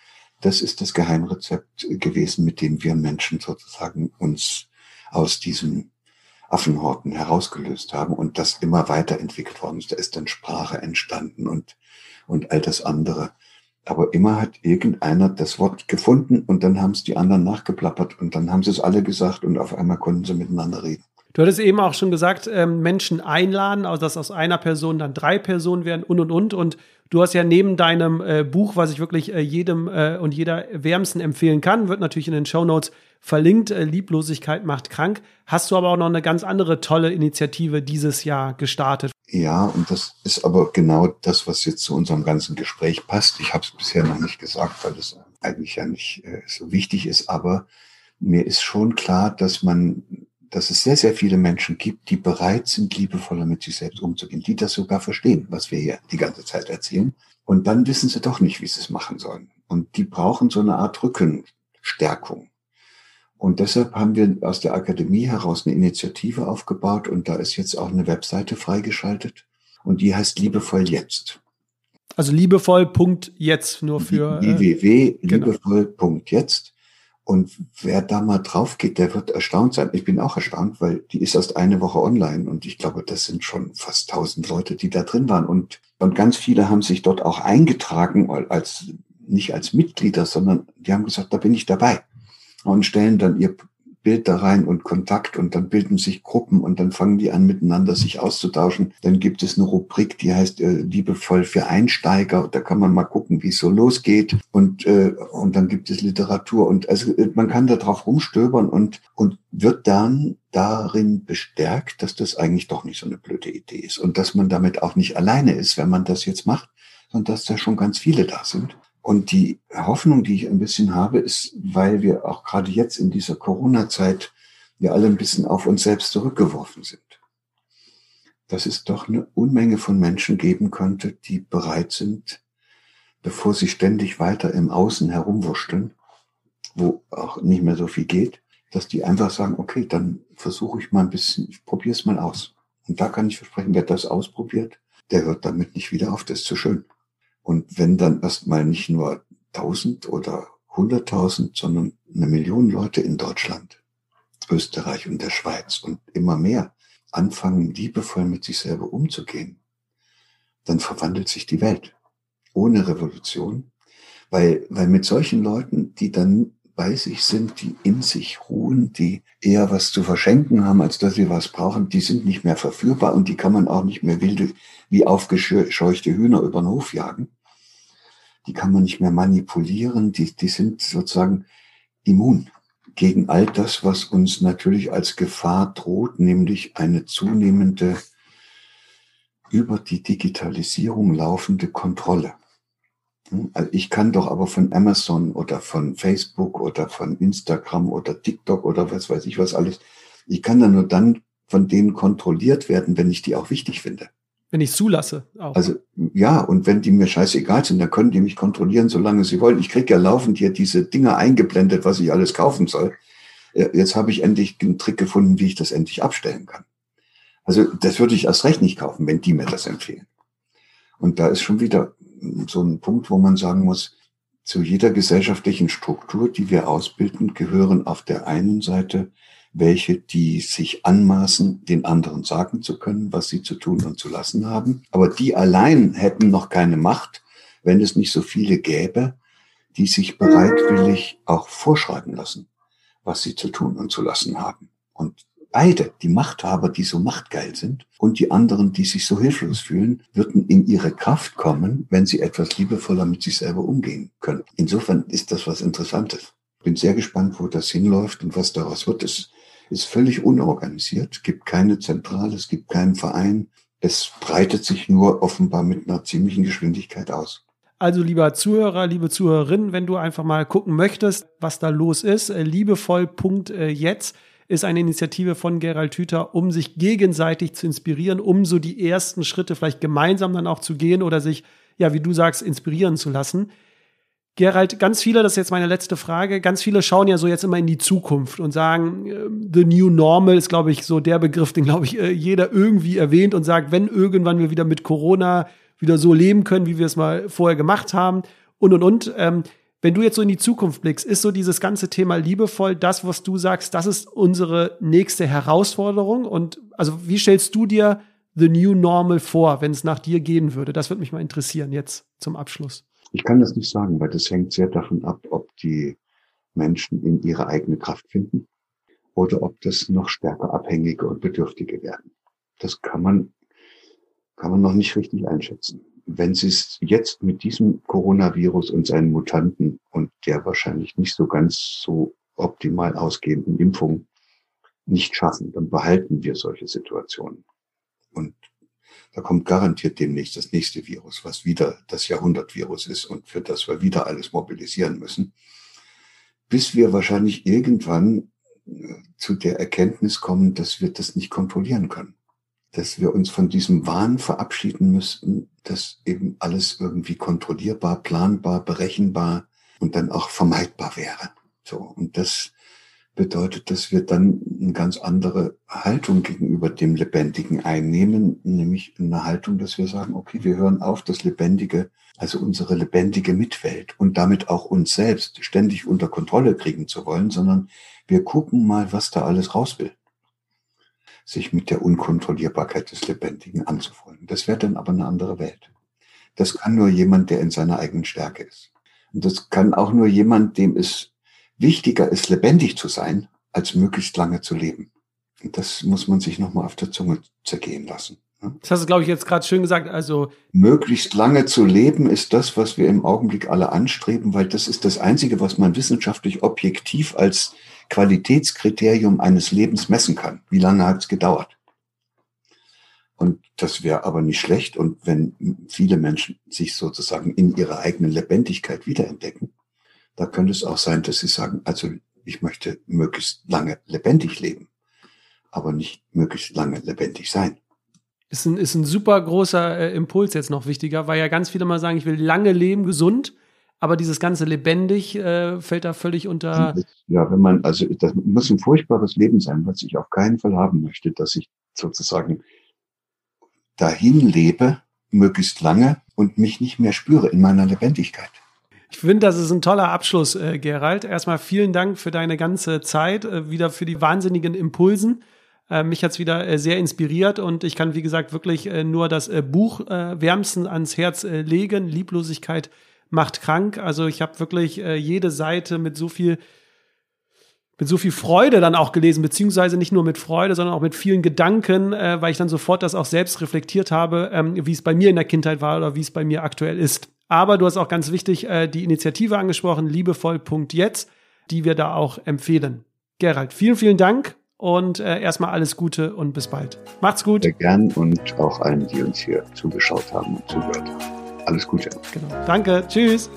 das ist das Geheimrezept gewesen, mit dem wir Menschen sozusagen uns aus diesem Affenhorten herausgelöst haben und das immer weiterentwickelt worden ist. Da ist dann Sprache entstanden und, und all das andere. Aber immer hat irgendeiner das Wort gefunden und dann haben es die anderen nachgeplappert und dann haben sie es alle gesagt und auf einmal konnten sie miteinander reden. Du hattest eben auch schon gesagt, ähm, Menschen einladen, also dass aus einer Person dann drei Personen werden und und und. Und du hast ja neben deinem äh, Buch, was ich wirklich äh, jedem äh, und jeder wärmsten empfehlen kann, wird natürlich in den Show Notes verlinkt, äh, Lieblosigkeit macht krank. Hast du aber auch noch eine ganz andere tolle Initiative dieses Jahr gestartet. Ja, und das ist aber genau das, was jetzt zu unserem ganzen Gespräch passt. Ich habe es bisher noch nicht gesagt, weil es eigentlich ja nicht äh, so wichtig ist, aber mir ist schon klar, dass man dass es sehr, sehr viele Menschen gibt, die bereit sind, liebevoller mit sich selbst umzugehen, die das sogar verstehen, was wir hier die ganze Zeit erzählen. Und dann wissen sie doch nicht, wie sie es machen sollen. Und die brauchen so eine Art Rückenstärkung. Und deshalb haben wir aus der Akademie heraus eine Initiative aufgebaut und da ist jetzt auch eine Webseite freigeschaltet und die heißt Liebevoll jetzt. Also liebevoll.jetzt nur für www.liebevoll.jetzt. Und wer da mal drauf geht, der wird erstaunt sein. Ich bin auch erstaunt, weil die ist erst eine Woche online und ich glaube, das sind schon fast tausend Leute, die da drin waren. Und, und ganz viele haben sich dort auch eingetragen als, nicht als Mitglieder, sondern die haben gesagt, da bin ich dabei und stellen dann ihr Bild da rein und Kontakt und dann bilden sich Gruppen und dann fangen die an miteinander sich auszutauschen. Dann gibt es eine Rubrik, die heißt äh, liebevoll für Einsteiger. Da kann man mal gucken, wie es so losgeht und äh, und dann gibt es Literatur und also äh, man kann da drauf rumstöbern und und wird dann darin bestärkt, dass das eigentlich doch nicht so eine blöde Idee ist und dass man damit auch nicht alleine ist, wenn man das jetzt macht, sondern dass da schon ganz viele da sind. Und die Hoffnung, die ich ein bisschen habe, ist, weil wir auch gerade jetzt in dieser Corona-Zeit ja alle ein bisschen auf uns selbst zurückgeworfen sind. Dass es doch eine Unmenge von Menschen geben könnte, die bereit sind, bevor sie ständig weiter im Außen herumwurschteln, wo auch nicht mehr so viel geht, dass die einfach sagen, okay, dann versuche ich mal ein bisschen, ich probiere es mal aus. Und da kann ich versprechen, wer das ausprobiert, der hört damit nicht wieder auf, das ist zu schön. Und wenn dann erstmal nicht nur 1000 oder 100.000, sondern eine Million Leute in Deutschland, Österreich und der Schweiz und immer mehr anfangen, liebevoll mit sich selber umzugehen, dann verwandelt sich die Welt. Ohne Revolution. Weil, weil mit solchen Leuten, die dann bei sich sind, die in sich ruhen, die eher was zu verschenken haben, als dass sie was brauchen, die sind nicht mehr verführbar und die kann man auch nicht mehr wilde, wie aufgescheuchte Hühner über den Hof jagen. Die kann man nicht mehr manipulieren, die, die sind sozusagen immun gegen all das, was uns natürlich als Gefahr droht, nämlich eine zunehmende über die Digitalisierung laufende Kontrolle. Also ich kann doch aber von Amazon oder von Facebook oder von Instagram oder TikTok oder was weiß ich was alles, ich kann da nur dann von denen kontrolliert werden, wenn ich die auch wichtig finde. Wenn ich zulasse. Auch. Also ja, und wenn die mir scheißegal sind, dann können die mich kontrollieren, solange sie wollen. Ich kriege ja laufend hier diese Dinger eingeblendet, was ich alles kaufen soll. Jetzt habe ich endlich einen Trick gefunden, wie ich das endlich abstellen kann. Also das würde ich erst recht nicht kaufen, wenn die mir das empfehlen. Und da ist schon wieder so ein Punkt, wo man sagen muss, zu jeder gesellschaftlichen Struktur, die wir ausbilden, gehören auf der einen Seite welche, die sich anmaßen, den anderen sagen zu können, was sie zu tun und zu lassen haben. Aber die allein hätten noch keine Macht, wenn es nicht so viele gäbe, die sich bereitwillig auch vorschreiben lassen, was sie zu tun und zu lassen haben. Und beide, die Machthaber, die so machtgeil sind, und die anderen, die sich so hilflos fühlen, würden in ihre Kraft kommen, wenn sie etwas liebevoller mit sich selber umgehen können. Insofern ist das was Interessantes. Bin sehr gespannt, wo das hinläuft und was daraus wird. Es ist völlig unorganisiert, gibt keine Zentrale, es gibt keinen Verein. Es breitet sich nur offenbar mit einer ziemlichen Geschwindigkeit aus. Also lieber Zuhörer, liebe Zuhörerin, wenn du einfach mal gucken möchtest, was da los ist, äh, liebevoll.jetzt ist eine Initiative von Gerald Hüther, um sich gegenseitig zu inspirieren, um so die ersten Schritte vielleicht gemeinsam dann auch zu gehen oder sich, ja, wie du sagst, inspirieren zu lassen. Gerald, ganz viele, das ist jetzt meine letzte Frage, ganz viele schauen ja so jetzt immer in die Zukunft und sagen, äh, the new normal ist, glaube ich, so der Begriff, den, glaube ich, äh, jeder irgendwie erwähnt und sagt, wenn irgendwann wir wieder mit Corona wieder so leben können, wie wir es mal vorher gemacht haben und, und, und. Ähm, wenn du jetzt so in die Zukunft blickst, ist so dieses ganze Thema liebevoll das, was du sagst, das ist unsere nächste Herausforderung? Und also wie stellst du dir the new normal vor, wenn es nach dir gehen würde? Das würde mich mal interessieren jetzt zum Abschluss. Ich kann das nicht sagen, weil das hängt sehr davon ab, ob die Menschen in ihre eigene Kraft finden oder ob das noch stärker Abhängige und Bedürftige werden. Das kann man, kann man noch nicht richtig einschätzen wenn Sie es jetzt mit diesem Coronavirus und seinen Mutanten und der wahrscheinlich nicht so ganz so optimal ausgehenden Impfung nicht schaffen, dann behalten wir solche Situationen. Und da kommt garantiert demnächst das nächste Virus, was wieder das Jahrhundertvirus ist und für das wir wieder alles mobilisieren müssen, bis wir wahrscheinlich irgendwann äh, zu der Erkenntnis kommen, dass wir das nicht kontrollieren können dass wir uns von diesem Wahn verabschieden müssten, dass eben alles irgendwie kontrollierbar, planbar, berechenbar und dann auch vermeidbar wäre. So. Und das bedeutet, dass wir dann eine ganz andere Haltung gegenüber dem Lebendigen einnehmen, nämlich eine Haltung, dass wir sagen, okay, wir hören auf, das Lebendige, also unsere lebendige Mitwelt und damit auch uns selbst ständig unter Kontrolle kriegen zu wollen, sondern wir gucken mal, was da alles raus will sich mit der Unkontrollierbarkeit des Lebendigen anzufreunden. Das wäre dann aber eine andere Welt. Das kann nur jemand, der in seiner eigenen Stärke ist. Und das kann auch nur jemand, dem es wichtiger ist, lebendig zu sein, als möglichst lange zu leben. Und das muss man sich nochmal auf der Zunge zergehen lassen. Ne? Das hast du, glaube ich, jetzt gerade schön gesagt. Also möglichst lange zu leben ist das, was wir im Augenblick alle anstreben, weil das ist das Einzige, was man wissenschaftlich objektiv als Qualitätskriterium eines Lebens messen kann. Wie lange hat es gedauert? Und das wäre aber nicht schlecht. Und wenn viele Menschen sich sozusagen in ihrer eigenen Lebendigkeit wiederentdecken, da könnte es auch sein, dass sie sagen, also ich möchte möglichst lange lebendig leben, aber nicht möglichst lange lebendig sein. Ist ein, ist ein super großer äh, Impuls jetzt noch wichtiger, weil ja ganz viele mal sagen, ich will lange leben, gesund, aber dieses ganze lebendig äh, fällt da völlig unter. Ja, wenn man, also das muss ein furchtbares Leben sein, was ich auf keinen Fall haben möchte, dass ich sozusagen dahin lebe, möglichst lange und mich nicht mehr spüre in meiner Lebendigkeit. Ich finde, das ist ein toller Abschluss, äh, Gerald. Erstmal vielen Dank für deine ganze Zeit, äh, wieder für die wahnsinnigen Impulsen. Äh, mich hat's wieder äh, sehr inspiriert und ich kann, wie gesagt, wirklich äh, nur das äh, Buch äh, wärmsten ans Herz äh, legen. Lieblosigkeit macht krank. Also ich habe wirklich jede Seite mit so viel mit so viel Freude dann auch gelesen, beziehungsweise nicht nur mit Freude, sondern auch mit vielen Gedanken, weil ich dann sofort das auch selbst reflektiert habe, ähm, wie es bei mir in der Kindheit war oder wie es bei mir aktuell ist. Aber du hast auch ganz wichtig die Initiative angesprochen, liebevoll.jetzt, die wir da auch empfehlen. Gerald, vielen, vielen Dank und äh, erstmal alles Gute und bis bald. Macht's gut. Sehr gern und auch allen, die uns hier zugeschaut haben und zugehört haben. Alles Gute. Genau. Danke. Tschüss.